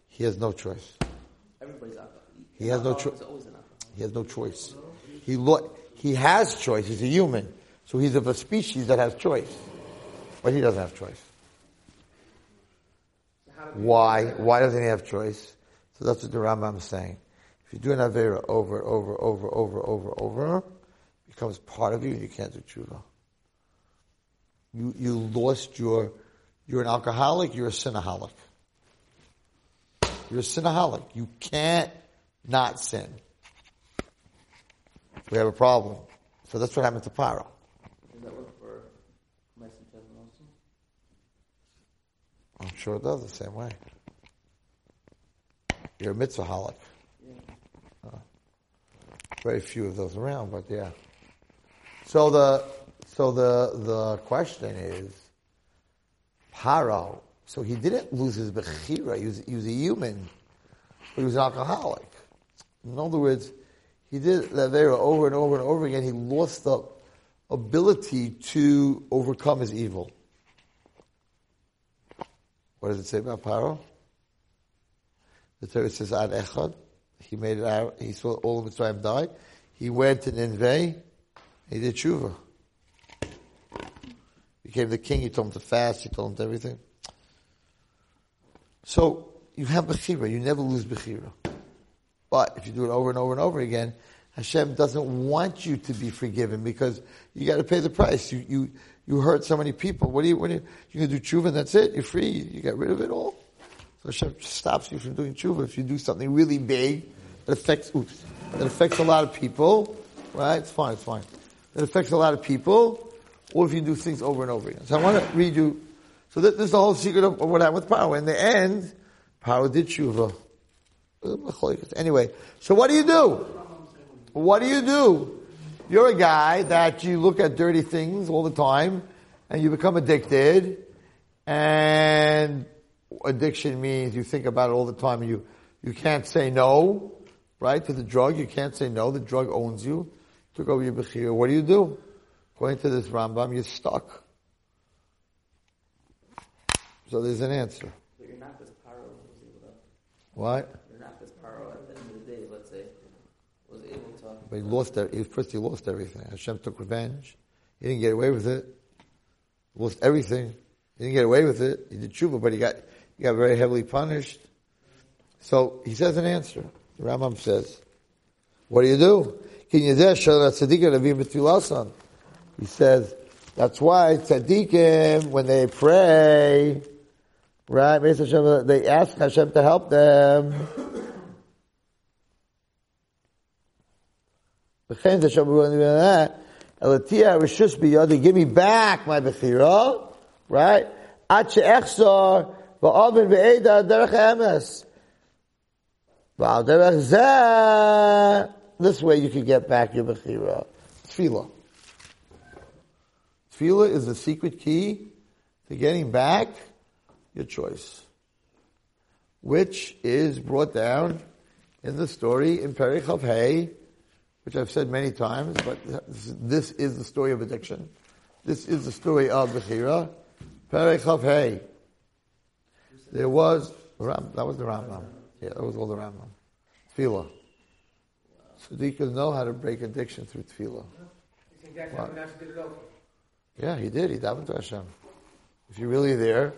B: he has no choice.
C: Everybody's alcohol.
B: He has no
C: Alcohol
B: cho-
C: always an.
B: He has no choice. He lo- he has choice. He's a human, so he's of a species that has choice, but he doesn't have choice. Why? Why doesn't he have choice? So that's what the Rambam is saying. If you do an avera over, over, over, over, over, over, it becomes part of you, and you can't do tshuva. You you lost your. You're an alcoholic. You're a sinaholic. You're a sinaholic. You can't not sin. We have a problem. So that's what happened to Paro.
C: Does that work for children also?
B: I'm sure it does the same way. You're a mitzvaholic.
C: Yeah.
B: Very few of those around, but yeah. So the so the the question is, Paro. So he didn't lose his bechira. He was, he was a human, but he was an alcoholic. In other words, he did Lavera over and over and over again. He lost the ability to overcome his evil. What does it say about Paro? The Torah says Ad Echad. He made it out. He saw all of Mitzrayim die. He went to Nineveh. He did tshuva. Became the king. He told him to fast. He told him to everything. So you have bechira. You never lose bechira. But if you do it over and over and over again, Hashem doesn't want you to be forgiven because you got to pay the price. You you you hurt so many people. What do you what you, you can do tshuva and that's it. You're free. You get rid of it all. So Hashem stops you from doing tshuva if you do something really big that affects oops that affects a lot of people. Right? It's fine. It's fine. That affects a lot of people, or if you do things over and over again. So I want to read you. So this is the whole secret of what happened with Paro. In the end, Paro did tshuva. Anyway, so what do you do? What do you do? You're a guy that you look at dirty things all the time and you become addicted and addiction means you think about it all the time you, you can't say no, right, to the drug. You can't say no. The drug owns you. Took over your bechira. What do you do? According to this Rambam, you're stuck. So there's an answer.
C: But you're not this Paro was able to.
B: What?
C: You're not this Paro at the end of the day. Let's say was able to.
B: But he lost. He first he lost everything. Hashem took revenge. He didn't get away with it. He lost everything. He didn't get away with it. He did tshuva, but he got he got very heavily punished. So he says an answer. The Rambam says, "What do you do?" Can you He says, "That's why tzaddikim when they pray, right? They ask Hashem to help them." Give me back my Bechira, right? This way you can get back your Bechira. Tefillah. Tefillah is the secret key to getting back your choice. Which is brought down in the story in Perich of Hay, which I've said many times, but this is the story of addiction. This is the story of Bechira. Perek Chav Hey. There was, that was the Rambam. Yeah, that was all the Rambam. Tefillah. Tzaddikas know how to break addiction through tefillah. Yeah, he did. He davened to Hashem. If you're really there,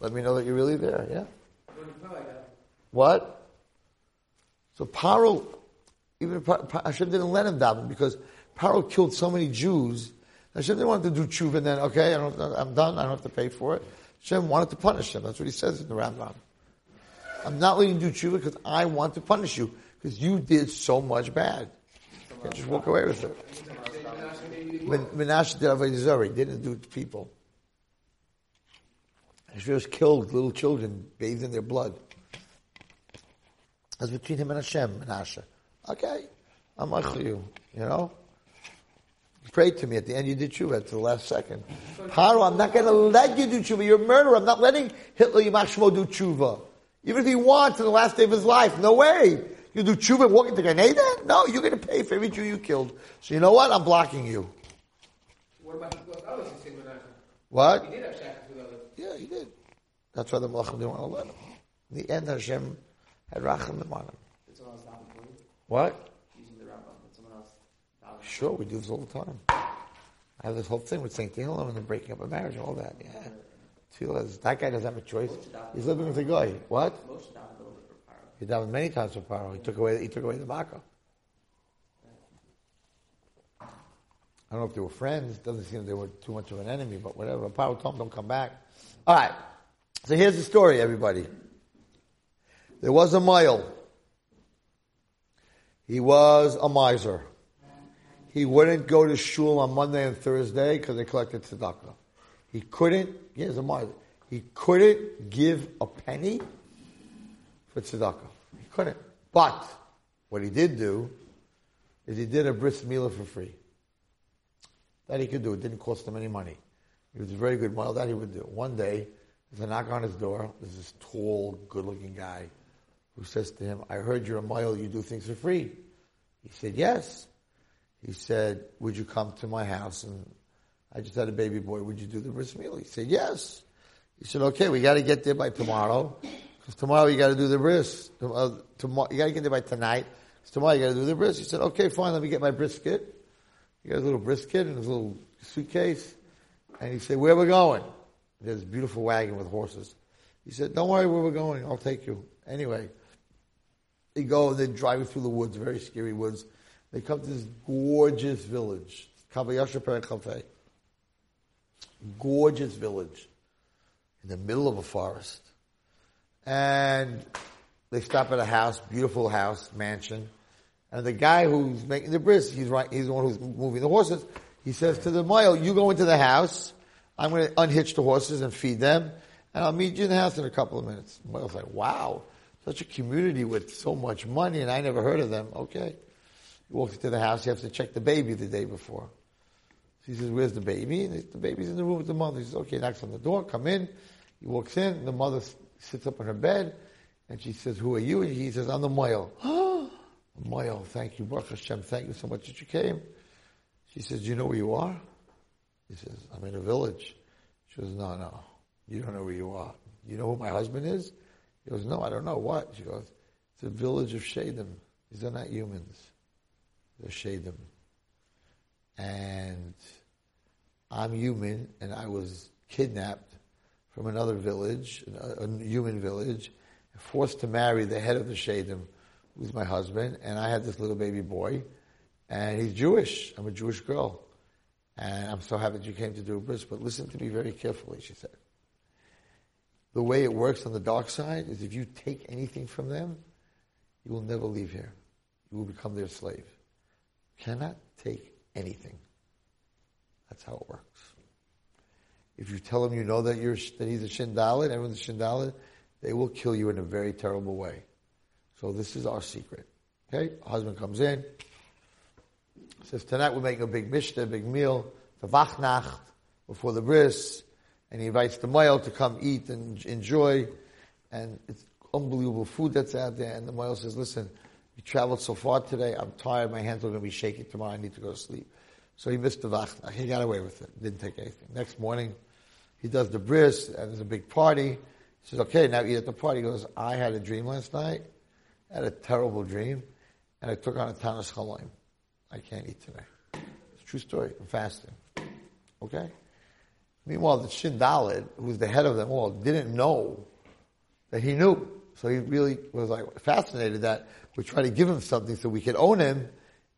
B: let me know that you're really there. Yeah. What? So Paro even Hashem didn't let him daven because Paro killed so many Jews. Hashem didn't want to do tshuva and then, okay, I don't, I'm done, I don't have to pay for it. Hashem wanted to punish him. That's what he says in the Rambam. I'm not letting you do tshuva because I want to punish you because you did so much bad. You can't just walk away with it. When Menashe did Avodah didn't do it to people. Just killed little children, bathed in their blood. That's between him and Hashem, Menashe. Okay, I'm like you, you know? You prayed to me at the end, you did tshuva at the last second. Paro, I'm not going to let you do tshuva. You're a murderer. I'm not letting Hitler Yimachshmo do tshuva. Even if he wants in the last day of his life, no way. You do tshuva walk into Gan Eden? No, you're going to pay for every Jew you killed. So you know what? I'm blocking you.
E: What about others
B: What?
E: He did have shackles with others.
B: Yeah, he did. That's why the Malachim didn't want to let him. In the end, Hashem had rachamim on him. What?
C: Using the Rambam, but someone else.
B: Sure, we do this all the time. I have this whole thing with St. Tehillim and then breaking up a marriage and all that. Yeah. Tefillah that guy doesn't have a choice. He's living with a guy. What? He davened many times for Paro. He took away. He took away the makkah. I don't know if they were friends. Doesn't seem they were too much of an enemy, but whatever. Paro told him, "Don't come back." All right. So here's the story, everybody. There was a Moyle he was a miser. He wouldn't go to shul on Monday and Thursday because they collected tzedakah. He couldn't, he was a miser. He couldn't give a penny for tzedakah. Couldn't. But what he did do is he did a bris milah for free. That he could do. It didn't cost him any money. He was a very good model. That he would do. One day, there's a knock on his door. There's this tall, good-looking guy who says to him, I heard you're a Moyle, you do things for free. He said, yes. He said, would you come to my house and I just had a baby boy, would you do the bris milah? He said, yes. He said, okay, we got to get there by tomorrow, because tomorrow you got to do the bris. Uh, tomorrow, you got to get there by tonight, because tomorrow you got to do the bris. He said, okay, fine, let me get my brisket. He got his little brisket and his little suitcase, and he said, where we going? There's a beautiful wagon with horses. He said, don't worry where we're going, I'll take you. Anyway, they go, and they're driving through the woods, very scary woods. They come to this gorgeous village, Kavayasha Gorgeous village in the middle of a forest. And they stop at a house, beautiful house, mansion. And the guy who's making the bris, he's right, he's the one who's moving the horses. He says to the Moyle, you go into the house, I'm going to unhitch the horses and feed them, and I'll meet you in the house in a couple of minutes. The like, wow. Such a community with so much money, and I never heard of them. Okay. He walks into the house, he has to check the baby the day before. So he says, Where's the baby? And the baby's in the room with the mother. He says, Okay, knocks on the door, come in. He walks in, the mother sits up on her bed, and she says, Who are you? And he says, I'm the Moyle. Moyle, thank you, Baruch Hashem, thank you so much that you came. She says, Do you know where you are? He says, I'm in a village. She goes, no, no, you don't know where you are. You know who my husband is? He goes, no, I don't know. What? She goes, it's a village of Shadim. These are not humans. They're Shadim. And I'm human, and I was kidnapped from another village, a, a human village, forced to marry the head of the Shadim, who's my husband, and I had this little baby boy, and he's Jewish. I'm a Jewish girl. And I'm so happy that you came to do bris, but listen to me very carefully, she said. The way it works on the dark side is if you take anything from them, you will never leave here. You will become their slave. You cannot take anything. That's how it works. If you tell them you know that you're that he's a shindalit, everyone's a shindalit, they will kill you in a very terrible way. So this is our secret. Okay? Husband comes in, says, tonight we're making a big mishta, a big meal, the vachnacht, before the bris, and he invites the Moyle to come eat and enjoy, and it's unbelievable food that's out there, and the Moyle says, listen, we traveled so far today, I'm tired, my hands are going to be shaking tomorrow, I need to go to sleep. So he missed the vachnach. He got away with it. Didn't take anything. Next morning, he does the bris, and there's a big party. He says, okay, now eat at the party. He goes, I had a dream last night. I had a terrible dream, and I took on a tanas chalaim. I can't eat today. It's a true story. I'm fasting. Okay? Meanwhile, the Shindalid, who was the head of them all, didn't know that he knew. So he really was like fascinated that we try to give him something so we could own him,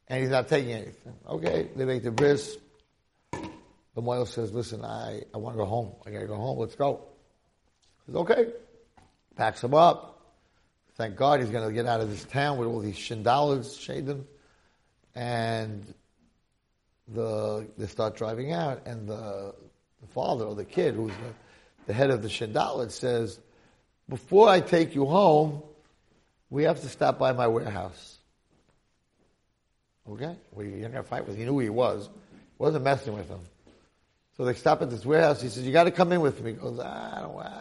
B: and he's not taking anything. Okay, they make the bris. The Moyle says, listen, I, I want to go home. I gotta go home. Let's go. He says, okay. Packs him up. Thank God he's gonna get out of this town with all these shindalids, shadim. And the, they start driving out and the, the father or the kid who's the, the head of the shindalid says, before I take you home, we have to stop by my warehouse. Okay? Well, you're going to fight with him. He knew who he was. Wasn't messing with him. So they stop at this warehouse. He says, you got to come in with me. He goes, ah, I don't want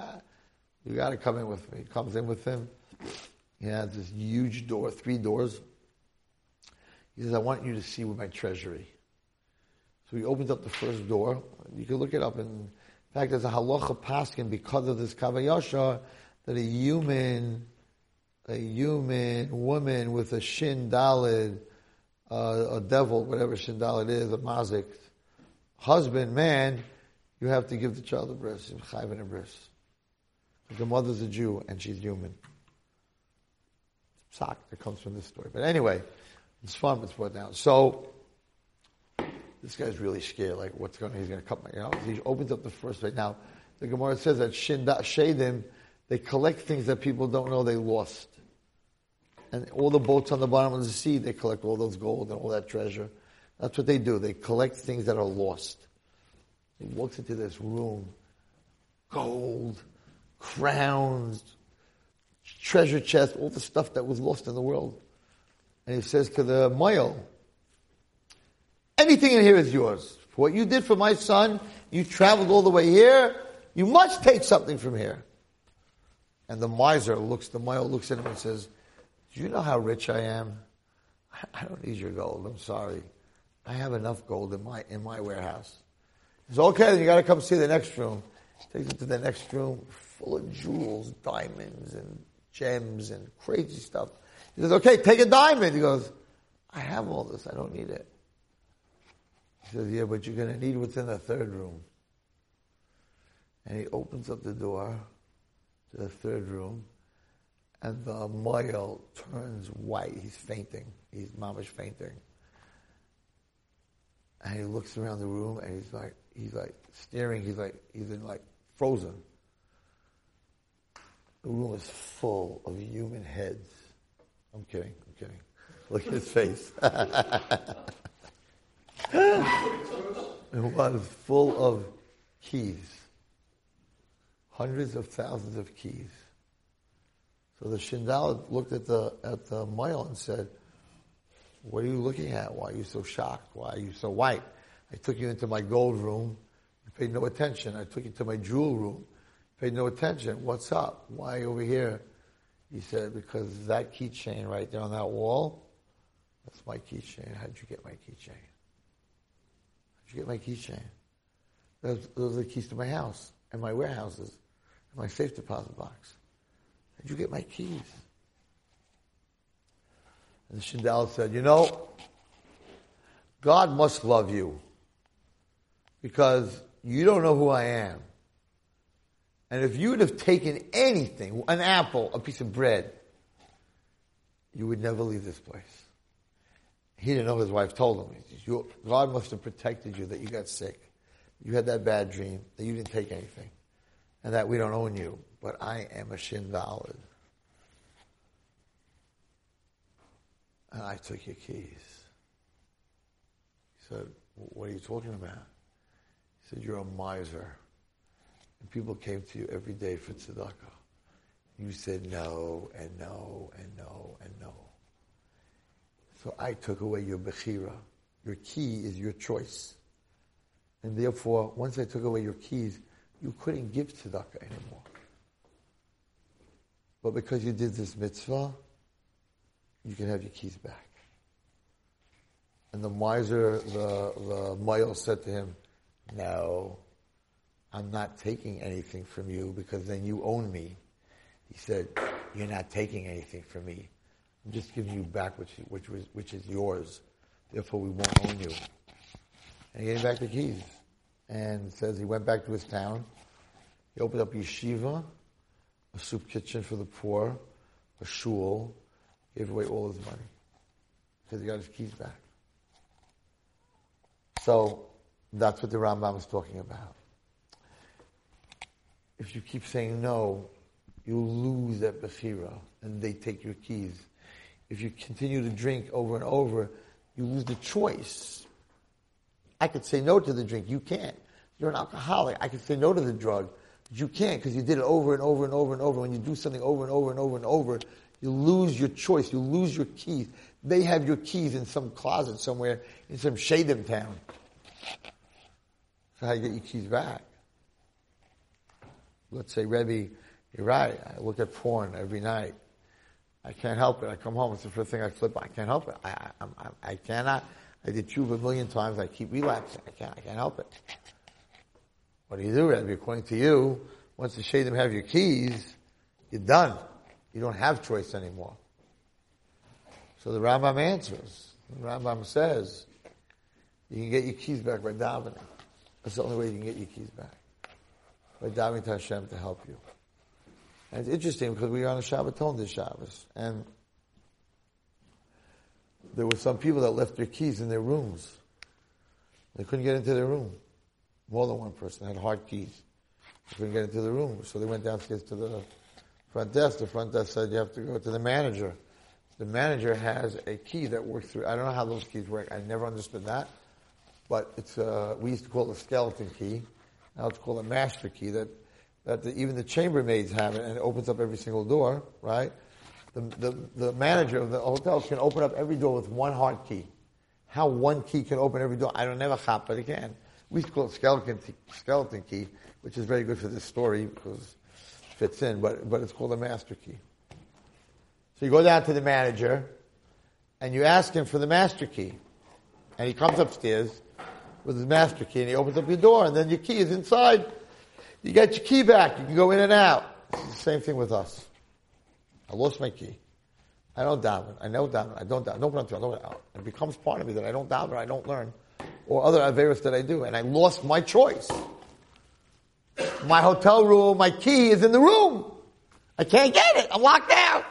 B: You got to come in with me. He comes in with him. He has this huge door, three doors. He says, I want you to see with my treasury. So he opens up the first door. You can look it up. in fact, there's a halacha paskin because of this kavayasha that a human, a human woman with a shin dalid, uh, a devil, whatever shin dalid is, a mazik, husband, man, you have to give the child a bris, chayv and a bris. The mother's a Jew and she's human. Sock that comes from this story. But anyway, it's fun, it's brought down. So, this guy's really scared, like what's going on, he's going to cut my, you know, he opens up the first right now. The Gemara says that Shinda, Shadim, they collect things that people don't know they lost. And all the boats on the bottom of the sea, they collect all those gold and all that treasure. That's what they do. They collect things that are lost. He walks into this room, gold, crowns, treasure chest, all the stuff that was lost in the world. And he says to the Moyle, anything in here is yours. For what you did for my son, you traveled all the way here, you must take something from here. And the miser looks, the Moyle looks at him and says, do you know how rich I am? I don't need your gold. I'm sorry. I have enough gold in my, in my warehouse. He says, okay, then you gotta come see the next room. Takes him to the next room, full of jewels, diamonds, and gems, and crazy stuff. He says, okay, take a diamond. He goes, I have all this. I don't need it. He says, yeah, but you're to need what's in the third room. And he opens up the door to the third room, and the Moyle turns white. He's fainting. He's mamish fainting. And he looks around the room, and he's like, he's like staring. He's like, he's in like frozen. The room is full of human heads. I'm kidding. I'm kidding. Look at his face. it was full of keys. Hundreds of thousands of keys. So the Shindal looked at the at the Moyle and said, What are you looking at? Why are you so shocked? Why are you so white? I took you into my gold room. You paid no attention. I took you to my jewel room. Paid no attention. What's up? Why over here? He said, because that keychain right there on that wall, that's my keychain. How'd you get my keychain? How'd you get my keychain? Those, those are the keys to my house and my warehouses and my safe deposit box. Did you get my keys? And the Shindal said, You know, God must love you because you don't know who I am. And if you would have taken anything, an apple, a piece of bread, you would never leave this place. He didn't know his wife told him. You, God must have protected you that you got sick. You had that bad dream, that you didn't take anything, and that we don't own you. But I am a Shindalid. And I took your keys. He said, What are you talking about? He said, You're a miser. And people came to you every day for tzedakah. You said no, and no, and no, and no. So I took away your bechira. Your key is your choice. And therefore, once I took away your keys, you couldn't give tzedakah anymore. But because you did this mitzvah, you can have your keys back. And the miser, the, the Moyle said to him, No, I'm not taking anything from you because then you own me. He said, You're not taking anything from me. I'm just giving you back which, which, was, which is yours. Therefore, we won't own you. And he gave back the keys. And says he went back to his town. He opened up yeshiva, a soup kitchen for the poor, a shul, gave away all his money because he got his keys back. So that's what the Rambam is talking about. If you keep saying no, you'll lose that bechira and they take your keys. If you continue to drink over and over, you lose the choice. I could say no to the drink. You can't. You're an alcoholic. I could say no to the drug. But you can't because you did it over and over and over and over. When you do something over and over and over and over, you lose your choice. You lose your keys. They have your keys in some closet somewhere in some Shadim town. So how do you get your keys back? Let's say, Rebbe, you're right. I look at porn every night. I can't help it. I come home. It's the first thing I flip. I can't help it. I, I, I, I cannot. I did tshuva a million times. I keep relapsing. I can't. I can't help it. What do you do, Rebbe? According to you, once the Shadim have your keys, you're done. You don't have choice anymore. So the Rambam answers. The Rambam says, you can get your keys back by davening. That's the only way you can get your keys back. By davening to Hashem to help you. And it's interesting because we were on a Shabbaton this Shabbos, and there were some people that left their keys in their rooms. They couldn't get into their room. More than one person had hard keys. They couldn't get into the room, so they went downstairs to the front desk. The front desk said you have to go to the manager. The manager has a key that works through. I don't know how those keys work. I never understood that, but it's uh, we used to call it a skeleton key. Now it's called a master key that that the, even the chambermaids have it, and it opens up every single door. Right? The, the the manager of the hotel can open up every door with one hard key. How one key can open every door, I don't never hop, but it can. We used to call it skeleton skeleton key, which is very good for this story because fits in, but but it's called a master key. So you go down to the manager and you ask him for the master key. And he comes upstairs with his master key and he opens up your door and then your key is inside. You get your key back. You can go in and out. It's the same thing with us. I lost my key. I don't daven. I know daven. I don't daven. I don't I don't It becomes part of me that I don't daven. I don't learn. Or other averas that I do. And I lost my choice. My hotel room, my key is in the room. I can't get it. I'm locked out.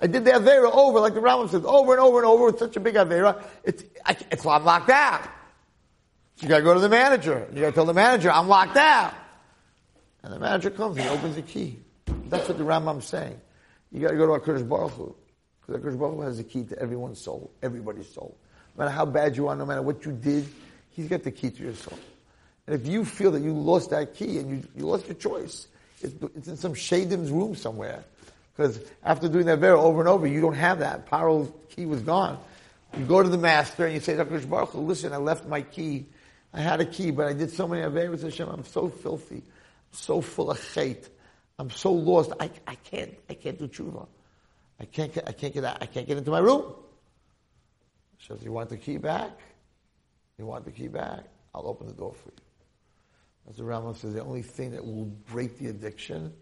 B: I did the Avera over, like the Rambam says, over and over and over with such a big Avera. It's, I, it's I'm locked out. So you gotta go to the manager. You gotta tell the manager, I'm locked out. And the manager comes, he opens the key. That's what the Rambam's saying. You gotta go to HaKadosh Baruch Hu. Because HaKadosh Baruch has the key to everyone's soul, everybody's soul. No matter how bad you are, no matter what you did, he's got the key to your soul. And if you feel that you lost that key and you, you lost your choice, it's, it's in some Shadim's room somewhere. Because after doing that vera over and over, you don't have that. Paro's key was gone. You go to the master and you say, Dr. Baruch listen, I left my key. I had a key, but I did so many averas, Hashem. I'm so filthy. I'm so full of hate. I'm so lost. I, I can't, I can't do tshuva. I can't get, I can't get out. I can't get into my room. Says, you want the key back? You want the key back? I'll open the door for you. As the Rambam says, the only thing that will break the addiction,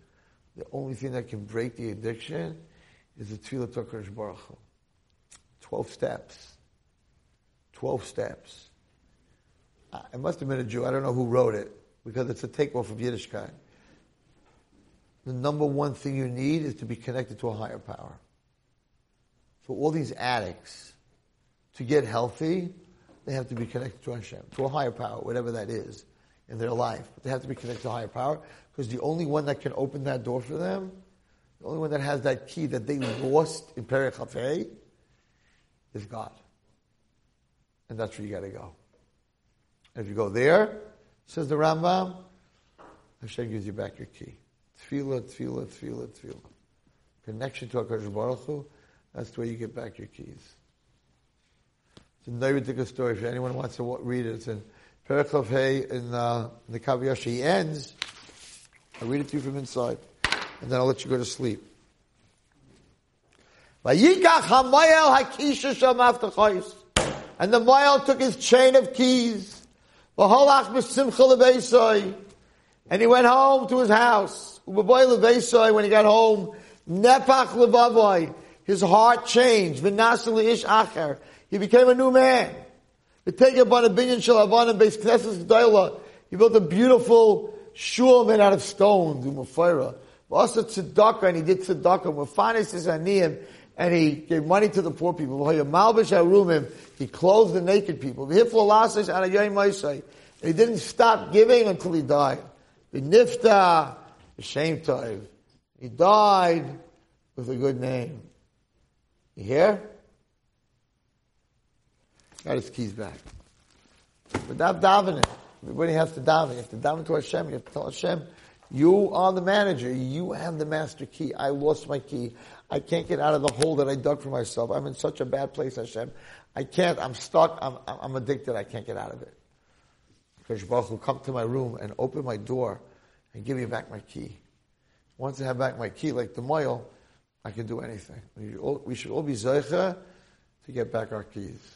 B: the only thing that can break the addiction is the Tefillah Tokar Baruch Hu. 12 steps. 12 steps. It must have been a Jew. I don't know who wrote it because it's a takeoff of Yiddishkeit. The number one thing you need is to be connected to a higher power. So all these addicts, to get healthy, they have to be connected to Hashem, to a higher power, whatever that is in their life. But they have to be connected to higher power because the only one that can open that door for them, the only one that has that key that they lost in Perek Hafei is God. And that's where you got to go. And if you go there, says the Rambam, Hashem gives you back your key. Tefillah, tefillah, tefillah, tefillah. Connection to HaKadosh Baruch Hu, that's way you get back your keys. It's a Neighbor story. If anyone wants to read it, it's in Perikov Hay in, uh, in the Kav HaYashar. He ends. I'll read it to you from inside, and then I'll let you go to sleep. And the Moyle took his chain of keys. And he went home to his house. When he got home. His heart changed. He became a new man. He built a beautiful shul made out of stones, u'mafayra. V'asa tzedakah, and he did tzedakah. V'fanis is aniyim, and he gave money to the poor people. He clothed the naked people. And he didn't stop giving until he died. V'nifta, shem tov. He died with a good name. You hear? Got his keys back. Without davening. Everybody has to daven. You have to daven to Hashem. You have to tell Hashem, you are the manager. You have the master key. I lost my key. I can't get out of the hole that I dug for myself. I'm in such a bad place, Hashem. I can't. I'm stuck. I'm, I'm addicted. I can't get out of it. Because will come to my room and open my door and give me back my key. Once I have back my key, like the Moyle, I can do anything. We should all, we should all be zeicha to get back our keys.